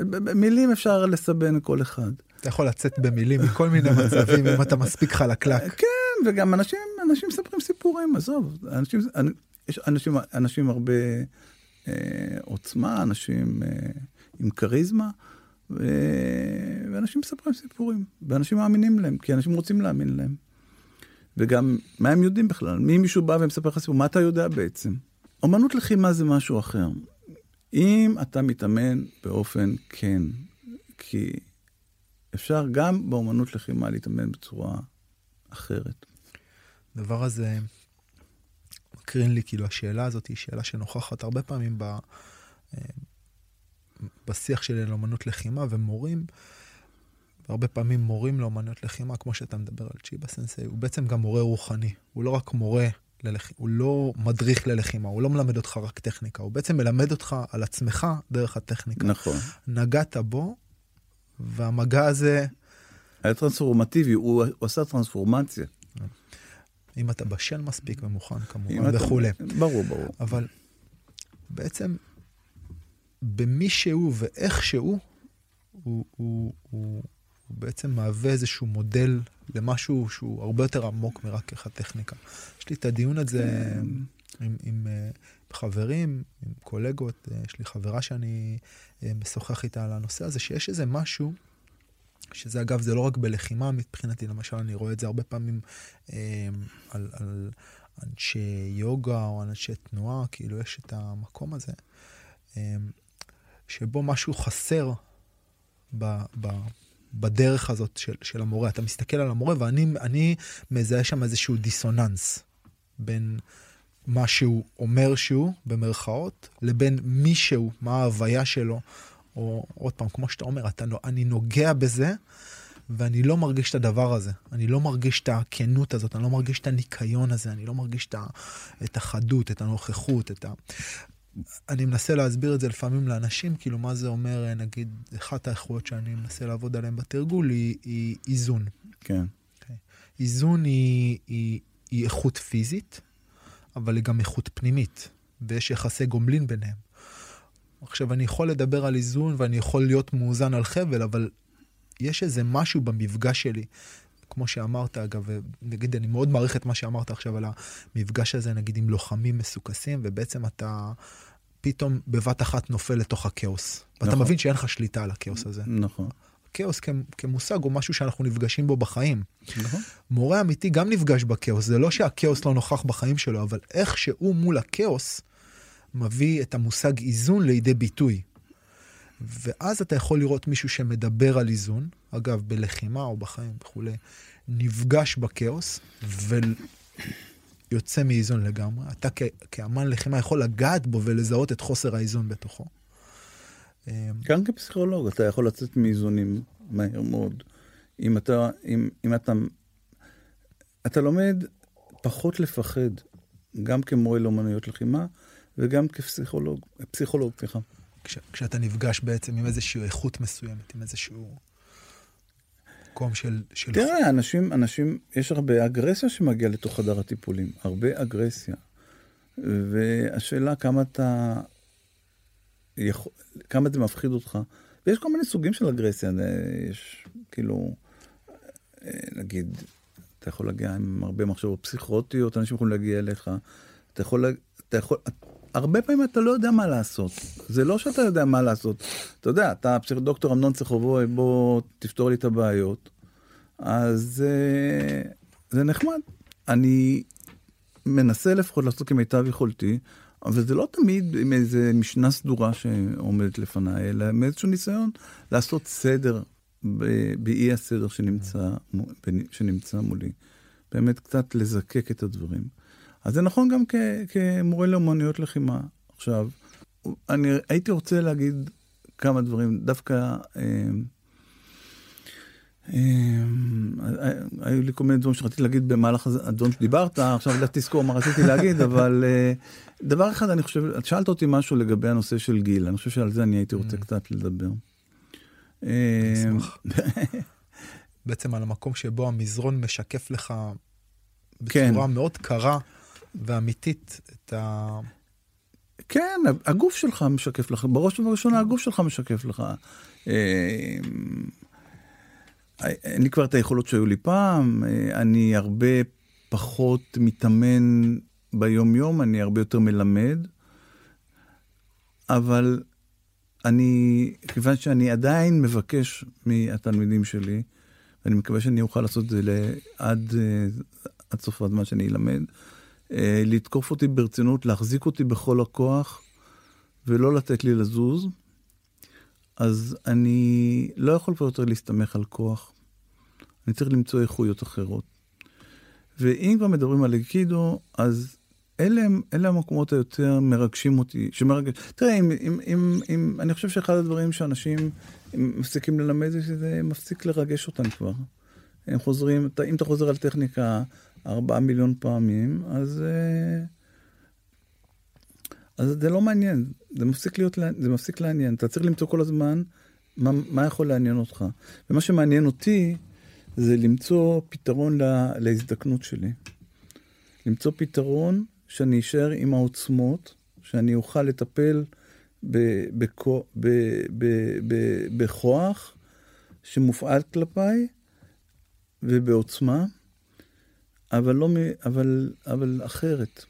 במילים אפשר לסבן כל אחד. אתה יכול לצאת במילים מכל מיני מצבים אם אתה מספיק חלקלק. כן, וגם אנשים, אנשים מספרים סיפורים, עזוב, אנשים, יש אנשים, אנשים הרבה אה, עוצמה, אנשים אה, עם כריזמה, ו... ואנשים מספרים סיפורים, ואנשים מאמינים להם, כי אנשים רוצים להאמין להם. וגם, מה הם יודעים בכלל? מי מישהו בא ומספר לך סיפור, מה אתה יודע בעצם? אומנות לחימה זה משהו אחר. אם אתה מתאמן באופן כן, כי אפשר גם באומנות לחימה להתאמן בצורה אחרת. הדבר הזה מקרין לי, כאילו השאלה הזאת היא שאלה שנוכחת הרבה פעמים ב, אה, בשיח שלי על אומנות לחימה, ומורים, הרבה פעמים מורים לאומנות לחימה, כמו שאתה מדבר על צ'יבה סנסei, הוא בעצם גם מורה רוחני, הוא לא רק מורה, ללח... הוא לא מדריך ללחימה, הוא לא מלמד אותך רק טכניקה, הוא בעצם מלמד אותך על עצמך דרך הטכניקה. נכון. נגעת בו, והמגע הזה... היה טרנספורמטיבי, הוא, הוא עשה טרנספורמציה. אם אתה בשל מספיק ומוכן כמובן וכולי. ברור, ברור. אבל בעצם במי שהוא ואיך שהוא, הוא, הוא, הוא, הוא בעצם מהווה איזשהו מודל למשהו שהוא הרבה יותר עמוק מרק איך הטכניקה. יש לי את הדיון הזה עם, עם uh, חברים, עם קולגות, uh, יש לי חברה שאני uh, משוחח איתה על הנושא הזה, שיש איזה משהו, שזה אגב, זה לא רק בלחימה מבחינתי, למשל, אני רואה את זה הרבה פעמים uh, על, על אנשי יוגה או אנשי תנועה, כאילו יש את המקום הזה, uh, שבו משהו חסר ב... ב בדרך הזאת של, של המורה. אתה מסתכל על המורה ואני מזהה שם איזשהו דיסוננס בין מה שהוא אומר שהוא, במרכאות, לבין מי שהוא, מה ההוויה שלו. או עוד פעם, כמו שאתה אומר, אתה, אני נוגע בזה, ואני לא מרגיש את הדבר הזה. אני לא מרגיש את הכנות הזאת, אני לא מרגיש את הניקיון הזה, אני לא מרגיש את, ה, את החדות, את הנוכחות, את ה... אני מנסה להסביר את זה לפעמים לאנשים, כאילו מה זה אומר, נגיד, אחת האיכויות שאני מנסה לעבוד עליהן בתרגול היא, היא איזון. כן. Okay. איזון היא, היא, היא איכות פיזית, אבל היא גם איכות פנימית, ויש יחסי גומלין ביניהם. עכשיו, אני יכול לדבר על איזון ואני יכול להיות מאוזן על חבל, אבל יש איזה משהו במפגש שלי, כמו שאמרת, אגב, נגיד, אני מאוד מעריך את מה שאמרת עכשיו על המפגש הזה, נגיד, עם לוחמים מסוכסים, ובעצם אתה פתאום בבת אחת נופל לתוך הכאוס. נכון. ואתה מבין שאין לך שליטה על הכאוס הזה. נכון. כאוס כמושג הוא משהו שאנחנו נפגשים בו בחיים. נכון. מורה אמיתי גם נפגש בכאוס, זה לא שהכאוס לא נוכח בחיים שלו, אבל איך שהוא מול הכאוס מביא את המושג איזון לידי ביטוי. ואז אתה יכול לראות מישהו שמדבר על איזון, אגב, בלחימה או בחיים וכולי, נפגש בכאוס ויוצא מאיזון לגמרי. אתה כאמן לחימה יכול לגעת בו ולזהות את חוסר האיזון בתוכו. גם כפסיכולוג אתה יכול לצאת מאיזונים מהר מאוד. אם אתה, אם, אם אתה, אתה לומד פחות לפחד, גם כמורה לאומנויות לחימה וגם כפסיכולוג, פסיכולוג, סליחה. כש, כשאתה נפגש בעצם עם איזושהי איכות מסוימת, עם איזשהו מקום של... של תראה, אנשים, אנשים, יש הרבה אגרסיה שמגיע לתוך חדר הטיפולים, הרבה אגרסיה. והשאלה כמה אתה... יכול, כמה זה מפחיד אותך. ויש כל מיני סוגים של אגרסיה, יש כאילו, נגיד, אתה יכול להגיע עם הרבה מחשבות פסיכוטיות, אנשים יכולים להגיע אליך, אתה יכול, אתה יכול, הרבה פעמים אתה לא יודע מה לעשות. זה לא שאתה יודע מה לעשות. אתה יודע, אתה דוקטור אמנון צחובוי, בוא תפתור לי את הבעיות. אז זה נחמד. אני מנסה לפחות לעשות כמיטב יכולתי, אבל זה לא תמיד עם איזה משנה סדורה שעומדת לפניי, אלא מאיזשהו ניסיון לעשות סדר באי הסדר שנמצא, שנמצא מולי. באמת קצת לזקק את הדברים. אז זה נכון גם כ, כמורה לאומנויות לחימה. עכשיו, אני הייתי רוצה להגיד כמה דברים, דווקא... אה, אה, היו לי כל מיני דברים שרציתי להגיד במהלך הדברים שדיברת, עכשיו לא תזכור מה רציתי להגיד, אבל אה, דבר אחד אני חושב, את שאלת אותי משהו לגבי הנושא של גיל, אני חושב שעל זה אני הייתי רוצה mm. קצת לדבר. בעצם על המקום שבו המזרון משקף לך בצורה כן. מאוד קרה ואמיתית את ה... כן, הגוף שלך משקף לך, בראש ובראשונה הגוף שלך משקף לך. אה, אין לי כבר את היכולות שהיו לי פעם, אה, אני הרבה פחות מתאמן ביום-יום, אני הרבה יותר מלמד, אבל אני, כיוון שאני עדיין מבקש מהתלמידים שלי, ואני מקווה שאני אוכל לעשות את זה אה, עד סוף הזמן שאני אלמד, אה, לתקוף אותי ברצינות, להחזיק אותי בכל הכוח ולא לתת לי לזוז, אז אני לא יכול פה יותר להסתמך על כוח. אני צריך למצוא איכויות אחרות. ואם כבר מדברים על אקידו, אז אלה, אלה המקומות היותר מרגשים אותי, שמרגש... תראה, אם, אם, אם, אם, אני חושב שאחד הדברים שאנשים מפסיקים ללמד זה שזה מפסיק לרגש אותם כבר. הם חוזרים, אם אתה חוזר על טכניקה ארבעה מיליון פעמים, אז, אה, אז זה לא מעניין, זה מפסיק, להיות, זה מפסיק לעניין. אתה צריך למצוא כל הזמן מה, מה יכול לעניין אותך. ומה שמעניין אותי זה למצוא פתרון לה, להזדקנות שלי. למצוא פתרון שאני אשאר עם העוצמות, שאני אוכל לטפל בכוח שמופעל כלפיי ובעוצמה, אבל, לא, אבל, אבל אחרת.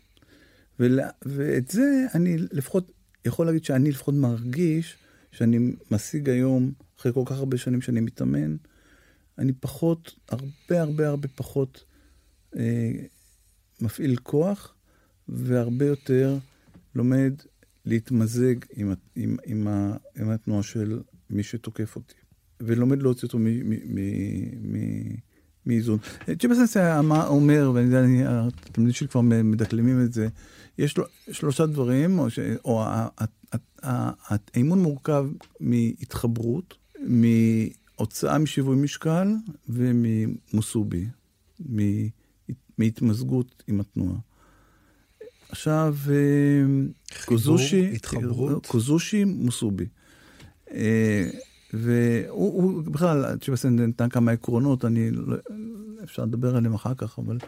ול, ואת זה אני לפחות, יכול להגיד שאני לפחות מרגיש שאני משיג היום, אחרי כל כך הרבה שנים שאני מתאמן, אני פחות, הרבה הרבה הרבה פחות אה, מפעיל כוח, והרבה יותר לומד להתמזג עם, עם, עם, ה, עם התנועה של מי שתוקף אותי, ולומד להוציא אותו מאיזון. ג'יבסנס אומר, ואני יודע, התלמידים שלי כבר מדקלמים את זה, יש לו שלושה דברים, או, ש, או האימון מורכב מהתחברות, מהוצאה משיווי משקל וממוסובי, מהתמזגות עם התנועה. עכשיו, אה, קוזושי, התחברות, קוזושי מוסובי. והוא בכלל, צ'יבסן נתן כמה עקרונות, אני, לא, אפשר לדבר עליהם אחר כך, אבל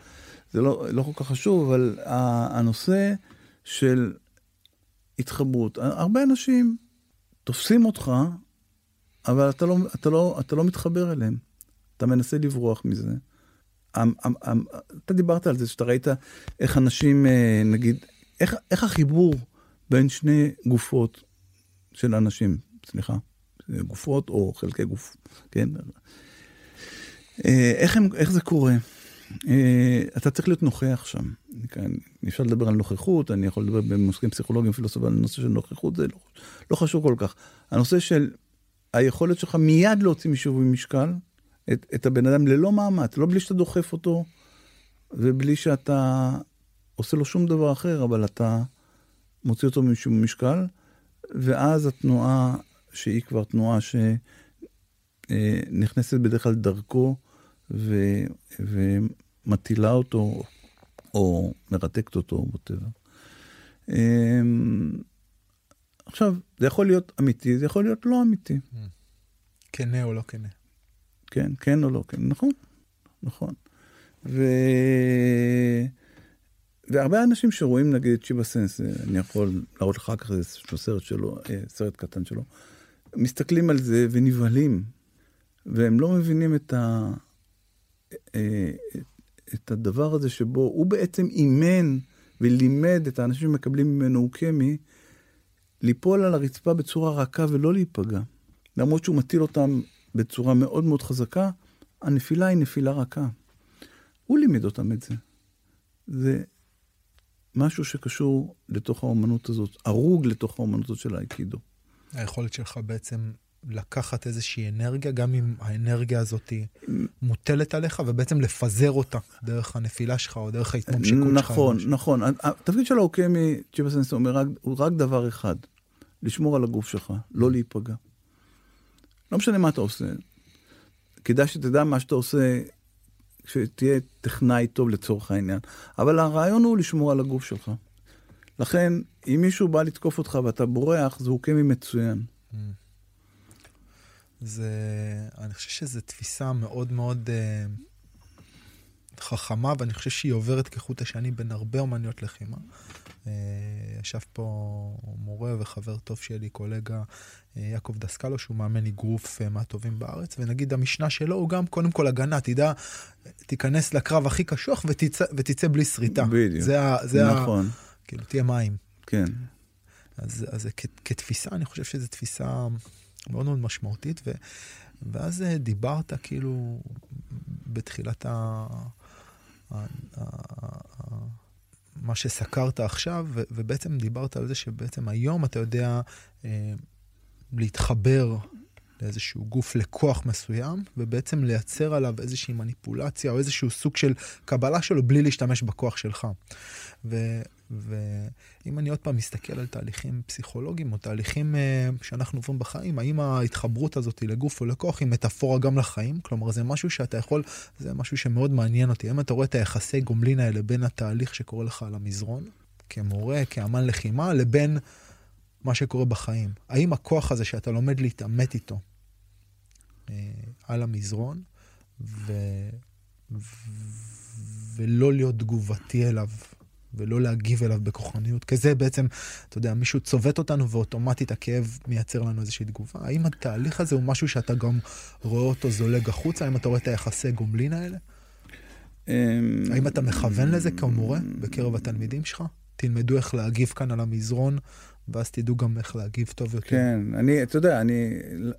זה לא, לא כל כך חשוב, אבל הנושא של התחברות, הרבה אנשים תופסים אותך, אבל אתה לא, אתה לא, אתה לא מתחבר אליהם, אתה מנסה לברוח מזה. אתה דיברת על זה, שאתה ראית איך אנשים, אה, נגיד, איך, איך החיבור בין שני גופות של אנשים, סליחה, גופות או חלקי גוף, כן? אה, איך, הם, איך זה קורה? אה, אתה צריך להיות נוכח שם. אפשר לדבר על נוכחות, אני יכול לדבר במושגים פסיכולוגיים, פילוסופיים, על נושא של נוכחות, זה לא, לא חשוב כל כך. הנושא של היכולת שלך מיד להוציא משווי משקל, את, את הבן אדם ללא מאמץ, לא בלי שאתה דוחף אותו, ובלי שאתה עושה לו שום דבר אחר, אבל אתה מוציא אותו משום משקל, ואז התנועה, שהיא כבר תנועה שנכנסת בדרך כלל דרכו, ו, ומטילה אותו, או מרתקת אותו, ווטאבר. אמ, עכשיו, זה יכול להיות אמיתי, זה יכול להיות לא אמיתי. כנה או לא כנה. כן, כן או לא כן, נכון, נכון. ו... והרבה אנשים שרואים נגיד את שיבה סנס, אני יכול להראות לך אחר כך איזשהו סרט שלו, אה, סרט קטן שלו, מסתכלים על זה ונבהלים, והם לא מבינים את, ה... אה, את הדבר הזה שבו הוא בעצם אימן ולימד את האנשים שמקבלים ממנו אוקמי, ליפול על הרצפה בצורה רכה ולא להיפגע. למרות שהוא מטיל אותם בצורה מאוד מאוד חזקה, הנפילה היא נפילה רכה. הוא לימד אותם את זה. זה משהו שקשור לתוך האומנות הזאת, ערוג לתוך האומנות הזאת של האייקידו. היכולת שלך בעצם לקחת איזושהי אנרגיה, גם אם האנרגיה הזאת מוטלת עליך, ובעצם לפזר אותה דרך הנפילה שלך או דרך ההתממשקות שלך. נכון, נכון. התפקיד של האוקמי, צ'יבה סנסי אומר, הוא רק דבר אחד, לשמור על הגוף שלך, לא להיפגע. לא משנה מה אתה עושה. כדאי שתדע מה שאתה עושה, שתהיה טכנאי טוב לצורך העניין. אבל הרעיון הוא לשמור על הגוף שלך. לכן, אם מישהו בא לתקוף אותך ואתה בורח, זה אוקמי מצוין. Mm. זה, אני חושב שזו תפיסה מאוד מאוד uh, חכמה, ואני חושב שהיא עוברת כחוט השני בין הרבה אומנויות לחימה. Uh, ישב פה מורה וחבר טוב שלי, קולגה uh, יעקב דסקלו, שהוא מאמן אגרוף uh, מהטובים בארץ, ונגיד המשנה שלו הוא גם קודם כל הגנה, תדע, תיכנס לקרב הכי קשוח ותצא, ותצא בלי שריטה. בדיוק, זה זה נכון. ה, כאילו, תהיה מים. כן. אז, אז כ, כתפיסה, אני חושב שזו תפיסה מאוד מאוד משמעותית, ו, ואז דיברת כאילו בתחילת ה... ה, ה, ה מה שסקרת עכשיו, ו, ובעצם דיברת על זה שבעצם היום אתה יודע אה, להתחבר לאיזשהו גוף לכוח מסוים, ובעצם לייצר עליו איזושהי מניפולציה או איזשהו סוג של קבלה שלו בלי להשתמש בכוח שלך. ו, ואם אני עוד פעם מסתכל על תהליכים פסיכולוגיים או תהליכים uh, שאנחנו עוברים בחיים, האם ההתחברות הזאת לגוף או לכוח היא מטאפורה גם לחיים? כלומר, זה משהו שאתה יכול, זה משהו שמאוד מעניין אותי. האם אתה רואה את היחסי גומלין האלה בין התהליך שקורה לך על המזרון, כמורה, כאמן לחימה, לבין מה שקורה בחיים? האם הכוח הזה שאתה לומד להתעמת איתו uh, על המזרון, ו... ולא להיות תגובתי אליו ולא להגיב אליו בכוחניות, כי זה בעצם, אתה יודע, מישהו צובט אותנו ואוטומטית הכאב מייצר לנו איזושהי תגובה. האם התהליך הזה הוא משהו שאתה גם רואה אותו זולג החוצה? האם אתה רואה את היחסי גומלין האלה? אמ, האם אתה מכוון לזה כמורה בקרב התלמידים שלך? תלמדו איך להגיב כאן על המזרון, ואז תדעו גם איך להגיב טוב יותר. כן, אני, אתה יודע, אני,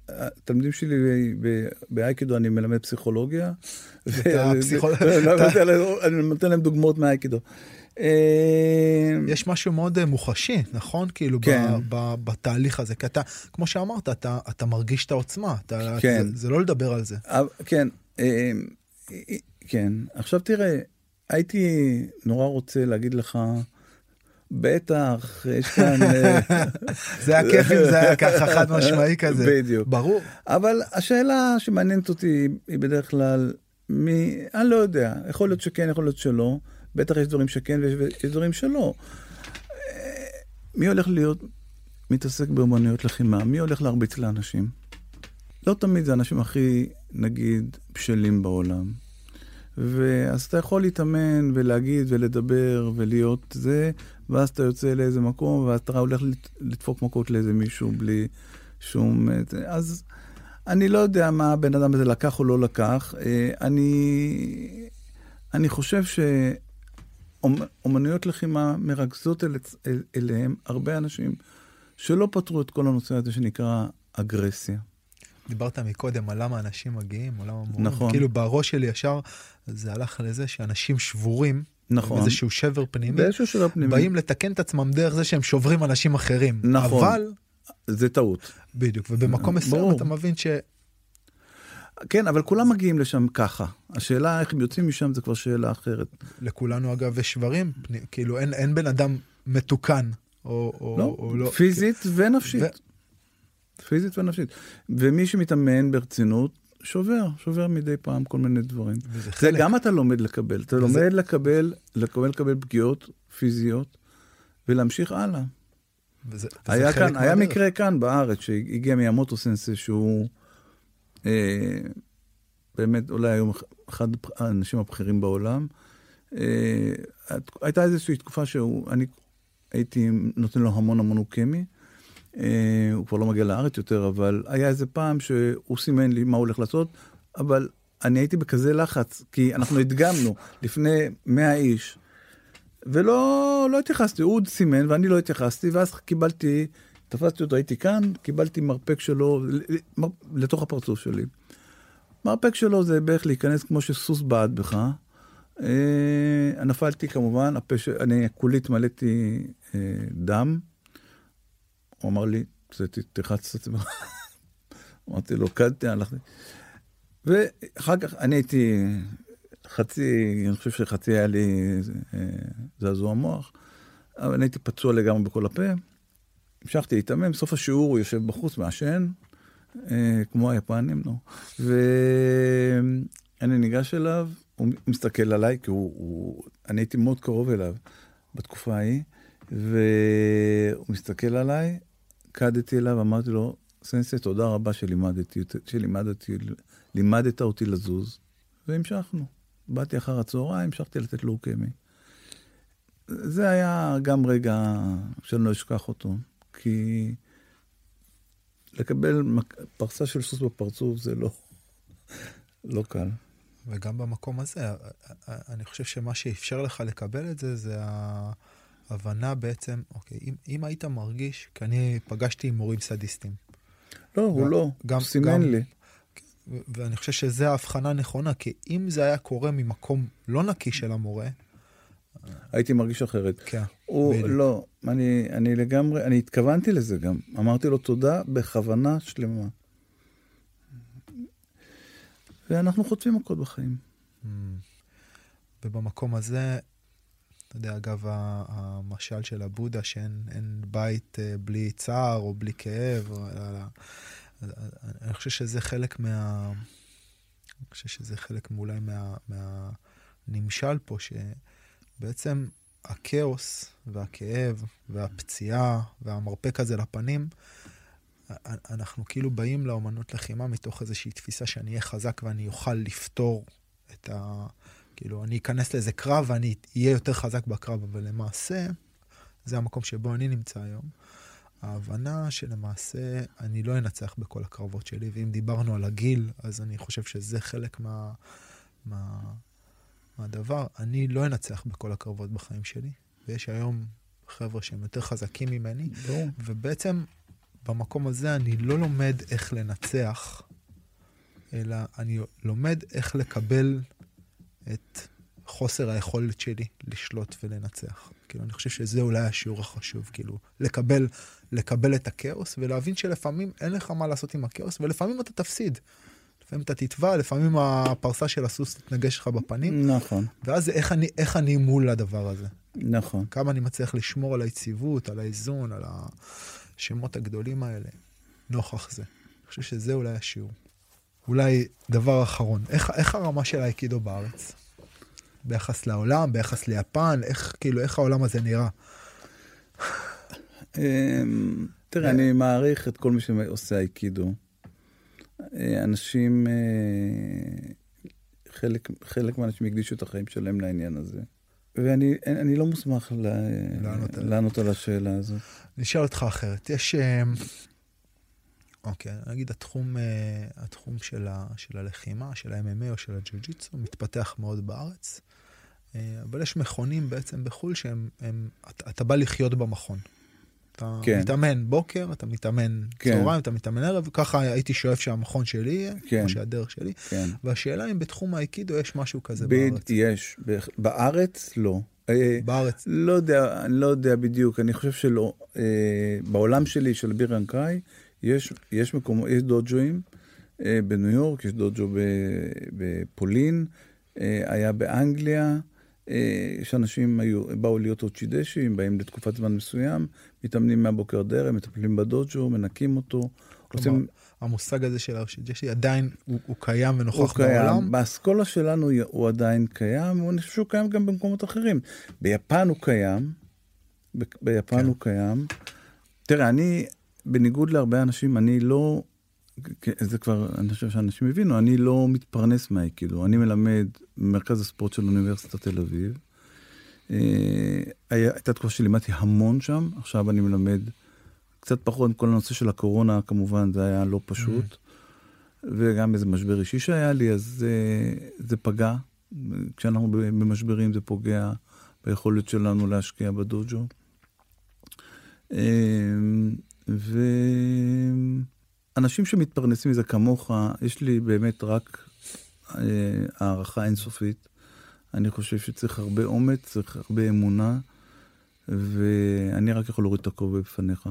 התלמידים שלי באייקידו, אני מלמד פסיכולוגיה. אני נותן להם דוגמאות מהאייקידו. אה, יש משהו מאוד אה, מוחשי, נכון? כאילו, כן. ב, ב, בתהליך הזה. כי אתה, כמו שאמרת, אתה, אתה מרגיש את העוצמה. אתה, כן. זה, זה לא לדבר על זה. כן, אה, כן. עכשיו תראה, הייתי נורא רוצה להגיד לך, בטח, יש כאן... זה היה כיף אם זה היה ככה חד משמעי כזה. בדיוק. ברור. אבל השאלה שמעניינת אותי היא בדרך כלל, מי, אני לא יודע, יכול להיות שכן, יכול להיות שלא. בטח יש דברים שכן ויש דברים שלא. מי הולך להיות מתעסק באומנויות לחימה? מי הולך להרביץ לאנשים? לא תמיד זה האנשים הכי, נגיד, בשלים בעולם. ואז אתה יכול להתאמן ולהגיד ולדבר ולהיות זה, ואז אתה יוצא לאיזה מקום, ואז אתה הולך לדפוק מכות לאיזה מישהו בלי שום... אז אני לא יודע מה הבן אדם הזה לקח או לא לקח. אה, אני, אני חושב ש... אומנויות לחימה מרכזות אל, אל, אליהם הרבה אנשים שלא פתרו את כל הנושא הזה שנקרא אגרסיה. דיברת מקודם על למה אנשים מגיעים, עולם המורים. נכון. כאילו בראש שלי ישר זה הלך לזה שאנשים שבורים. נכון. איזשהו שבר פנימי. באיזשהו שבר פנימי. באים לתקן את עצמם דרך זה שהם שוברים אנשים אחרים. נכון. אבל... זה טעות. בדיוק, ובמקום מסוים אתה מבין ש... כן, אבל כולם מגיעים לשם ככה. השאלה איך הם יוצאים משם זה כבר שאלה אחרת. לכולנו אגב יש שברים, כאילו אין, אין בן אדם מתוקן. או, או, לא, או לא. פיזית כן. ונפשית. ו... פיזית ונפשית. ומי שמתאמן ברצינות, שובר, שובר מדי פעם כל מיני דברים. זה חלק. גם אתה לומד לקבל. אתה וזה... לומד לקבל, לקבל, לקבל פגיעות פיזיות ולהמשיך הלאה. וזה, וזה היה, כאן, היה מקרה כאן בארץ שהגיע מיאמוטו סנסי שהוא... אה, באמת אולי היום אחד האנשים הבכירים בעולם. אה, הייתה איזושהי תקופה שאני הייתי נותן לו המון המון אוקמי. אה, הוא כבר לא מגיע לארץ יותר, אבל היה איזה פעם שהוא סימן לי מה הוא הולך לעשות, אבל אני הייתי בכזה לחץ, כי אנחנו הדגמנו לפני 100 איש, ולא לא התייחסתי, הוא סימן ואני לא התייחסתי, ואז קיבלתי תפסתי אותו, הייתי כאן, קיבלתי מרפק שלו לתוך הפרצוף שלי. מרפק שלו זה בערך להיכנס כמו שסוס בעט בך, אה, נפלתי כמובן, הפה ש... אני כולי התמלאתי אה, דם. הוא אמר לי, תלחץ את עצמך. אמרתי לו, קדתי, הלכתי. ואחר כך אני הייתי חצי, אני חושב שחצי היה לי אה, זעזוע מוח, אבל אני הייתי פצוע לגמרי בכל הפה. המשכתי להתאמן, בסוף השיעור הוא יושב בחוץ, מעשן, אה, כמו היפנים, לא. ואני ניגש אליו, הוא מסתכל עליי, כי הוא, הוא, אני הייתי מאוד קרוב אליו בתקופה ההיא, והוא מסתכל עליי, קדתי אליו, אמרתי לו, סנסי, תודה רבה שלימדתי, שלימדתי, לימדת אותי לזוז, והמשכנו. באתי אחר הצהריים, המשכתי לתת לוקמי. זה היה גם רגע שאני לא אשכח אותו, כי לקבל פרסה של סוס בפרצוף זה לא, לא קל. וגם במקום הזה, אני חושב שמה שאפשר לך לקבל את זה, זה ההבנה בעצם, אוקיי, אם, אם היית מרגיש, כי אני פגשתי עם מורים סדיסטים. לא, הוא לא, גם, הוא סימן גם, לי. ואני חושב שזו ההבחנה הנכונה, כי אם זה היה קורה ממקום לא נקי של המורה... הייתי מרגיש אחרת. כן, הוא, בדיוק. לא, אני, אני לגמרי, אני התכוונתי לזה גם. אמרתי לו תודה בכוונה שלמה. ואנחנו חוטפים מכות בחיים. Mm. ובמקום הזה, אתה יודע, אגב, המשל של הבודה, שאין בית אה, בלי צער או בלי כאב, אני חושב שזה חלק מה... אני חושב שזה חלק אולי מה, מהנמשל פה, שבעצם הכאוס והכאב והפציעה והמרפק הזה לפנים, אנחנו כאילו באים לאומנות לחימה מתוך איזושהי תפיסה שאני אהיה חזק ואני אוכל לפתור את ה... כאילו, אני אכנס לאיזה קרב ואני אהיה יותר חזק בקרב, אבל למעשה, זה המקום שבו אני נמצא היום. ההבנה שלמעשה אני לא אנצח בכל הקרבות שלי, ואם דיברנו על הגיל, אז אני חושב שזה חלק מה, מה, מהדבר. אני לא אנצח בכל הקרבות בחיים שלי, ויש היום חבר'ה שהם יותר חזקים ממני. ובעצם במקום הזה אני לא לומד איך לנצח, אלא אני לומד איך לקבל את חוסר היכולת שלי לשלוט ולנצח. כאילו, אני חושב שזה אולי השיעור החשוב, כאילו, לקבל, לקבל את הכאוס ולהבין שלפעמים אין לך מה לעשות עם הכאוס, ולפעמים אתה תפסיד. לפעמים אתה תתבע, לפעמים הפרסה של הסוס תתנגש לך בפנים. נכון. ואז איך אני, איך אני מול הדבר הזה. נכון. כמה אני מצליח לשמור על היציבות, על האיזון, על השמות הגדולים האלה, נוכח זה. אני חושב שזה אולי השיעור. אולי דבר אחרון, איך, איך הרמה של האייקידו בארץ? ביחס לעולם, ביחס ליפן, איך, כאילו, איך העולם הזה נראה? אמ, תראה, אני מעריך את כל מי שעושה אייקידו. אה, אנשים, אה, חלק, חלק מהאנשים הקדישו את החיים שלהם לעניין הזה. ואני לא מוסמך לענות, לענות על השאלה הזאת. אני אשאל אותך אחרת. יש, אה, אוקיי, נגיד התחום, התחום של, ה, של הלחימה, של ה-MMA או של הג'ו-ג'יצו, מתפתח מאוד בארץ. אבל יש מכונים בעצם בחו"ל שהם, הם, אתה, אתה בא לחיות במכון. אתה כן. מתאמן בוקר, אתה מתאמן כן. צהריים, אתה מתאמן ערב, וככה הייתי שואף שהמכון שלי יהיה, כן. או שהדרך שלי. כן. והשאלה אם בתחום האיקידו יש משהו כזה ב- בארץ. יש. בארץ לא. אה, בארץ? לא יודע, אני לא יודע בדיוק, אני חושב שלא. אה, בעולם שלי, של בירנקאי, יש, יש מקומות, יש דוג'ואים בניו יורק, יש דוג'ו בפולין, היה באנגליה. אה, יש אנשים היו, באו להיות אוצ'ידשים, באים לתקופת זמן מסוים, מתאמנים מהבוקר עד ערב, מטפלים בדוג'ו, מנקים אותו. כלומר, עושים... המושג הזה של האוצ'ידשי עדיין הוא, הוא קיים ונוכח הוא בעולם? קיים, באסכולה שלנו הוא עדיין קיים, ואני חושב שהוא קיים גם במקומות אחרים. ביפן הוא קיים, ב, ביפן כן. הוא קיים. תראה, אני, בניגוד להרבה אנשים, אני לא זה כבר, אני חושב שאנשים הבינו, אני לא מתפרנס מהאיקידו, אני מלמד במרכז הספורט של אוניברסיטת תל אביב. אה, הייתה תקופה שלימדתי המון שם, עכשיו אני מלמד קצת פחות, כל הנושא של הקורונה כמובן, זה היה לא פשוט. Mm-hmm. וגם איזה משבר אישי שהיה לי, אז זה, זה פגע. כשאנחנו במשברים זה פוגע ביכולת שלנו להשקיע בדוג'ו. אה, ו... אנשים שמתפרנסים מזה כמוך, יש לי באמת רק אה, הערכה אינסופית. אני חושב שצריך הרבה אומץ, צריך הרבה אמונה, ואני רק יכול להוריד את הכובע בפניך.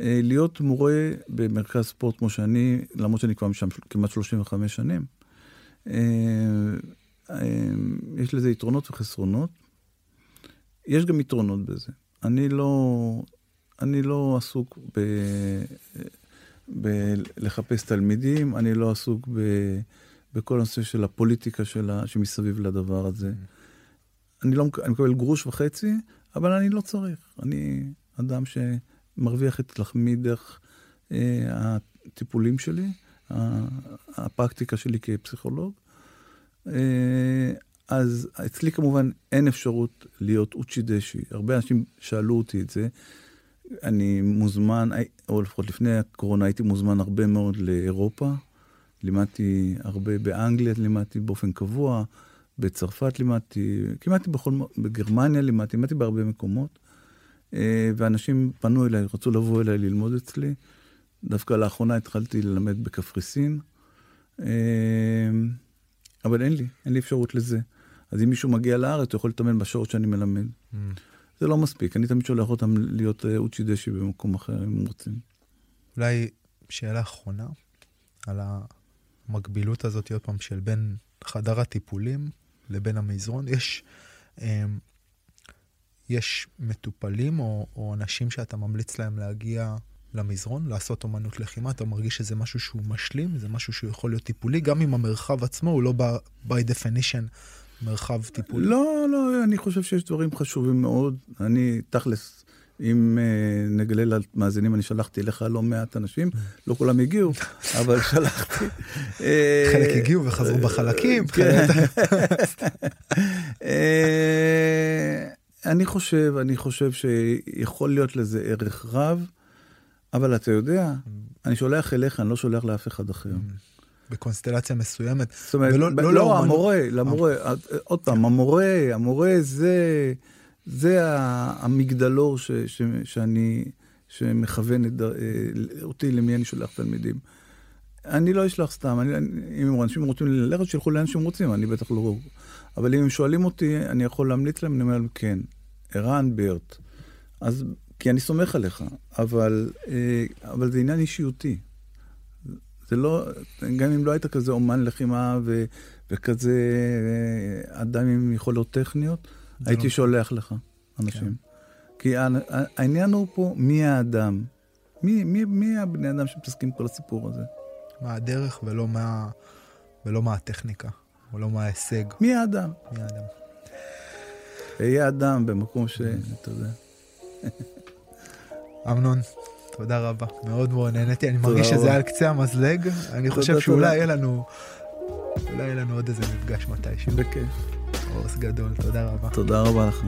אה, להיות מורה במרכז ספורט כמו שאני, למרות שאני כבר שם כמעט 35 שנים, אה, אה, יש לזה יתרונות וחסרונות. יש גם יתרונות בזה. אני לא, אני לא עסוק ב... בלחפש תלמידים, אני לא עסוק ב, בכל הנושא של הפוליטיקה שלה, שמסביב לדבר הזה. אני לא אני מקבל גרוש וחצי, אבל אני לא צריך. אני אדם שמרוויח את לחמי דרך אה, הטיפולים שלי, הפרקטיקה שלי כפסיכולוג. אה, אז אצלי כמובן אין אפשרות להיות אוצ'י דשי. הרבה אנשים שאלו אותי את זה. אני מוזמן, או לפחות לפני הקורונה הייתי מוזמן הרבה מאוד לאירופה. לימדתי הרבה באנגליה, לימדתי באופן קבוע, בצרפת לימדתי, כמעט בכל, בגרמניה לימדתי, לימדתי בהרבה מקומות. אה, ואנשים פנו אליי, רצו לבוא אליי ללמוד אצלי. דווקא לאחרונה התחלתי ללמד בקפריסין. אה, אבל אין לי, אין לי אפשרות לזה. אז אם מישהו מגיע לארץ, הוא יכול להתאמן בשעות שאני מלמד. Mm. זה לא מספיק, אני תמיד שולח אותם להיות אה, אוצ'י דשי במקום אחר, אם הם רוצים. אולי שאלה אחרונה, על המקבילות הזאת, עוד פעם, של בין חדר הטיפולים לבין המזרון. יש, אמ, יש מטופלים או, או אנשים שאתה ממליץ להם להגיע למזרון, לעשות אומנות לחימה, אתה מרגיש שזה משהו שהוא משלים, זה משהו שהוא יכול להיות טיפולי, גם אם המרחב עצמו הוא לא by definition מרחב טיפולי? לא, לא, אני חושב שיש דברים חשובים מאוד. אני, תכלס, אם uh, נגלה למאזינים, אני שלחתי לך לא מעט אנשים, לא כולם הגיעו, אבל שלחתי. חלק הגיעו וחזרו בחלקים. כן. אה, אני חושב, אני חושב שיכול להיות לזה ערך רב, אבל אתה יודע, אני שולח אליך, אני לא שולח לאף אחד אחר. בקונסטלציה מסוימת. זאת אומרת, ולא, לא, לא המורה, למורה, אה. עוד פעם, המורה, המורה זה, זה המגדלור ש, ש, שאני, שמכוון את, אה, אותי למי אני שולח תלמידים. אני לא אשלח סתם, אני, אם אנשים רוצים ללכת, שילכו לאן שהם רוצים, אני בטח לא... אבל אם הם שואלים אותי, אני יכול להמליץ להם, אני אומר להם, כן, ערן ברט. אז, כי אני סומך עליך, אבל, אה, אבל זה עניין אישיותי. זה לא, גם אם לא היית כזה אומן לחימה ו, וכזה אה, אדם עם יכולות טכניות, הייתי לא... שולח לך אנשים. כן. כי העניין הוא פה מי האדם. מי, מי, מי הבני אדם שמתעסקים כל הסיפור הזה? מה הדרך ולא מה, ולא מה הטכניקה, או לא מה ההישג. מי האדם? מי האדם. אהיה אדם במקום ש... אתה יודע. אמנון, תודה רבה. מאוד מאוד נהניתי, אני מרגיש שזה על קצה המזלג. אני חושב שאולי יהיה לנו, אולי יהיה לנו עוד איזה מפגש מתישהו. בכיף. עורס גדול, תודה רבה. תודה רבה לך.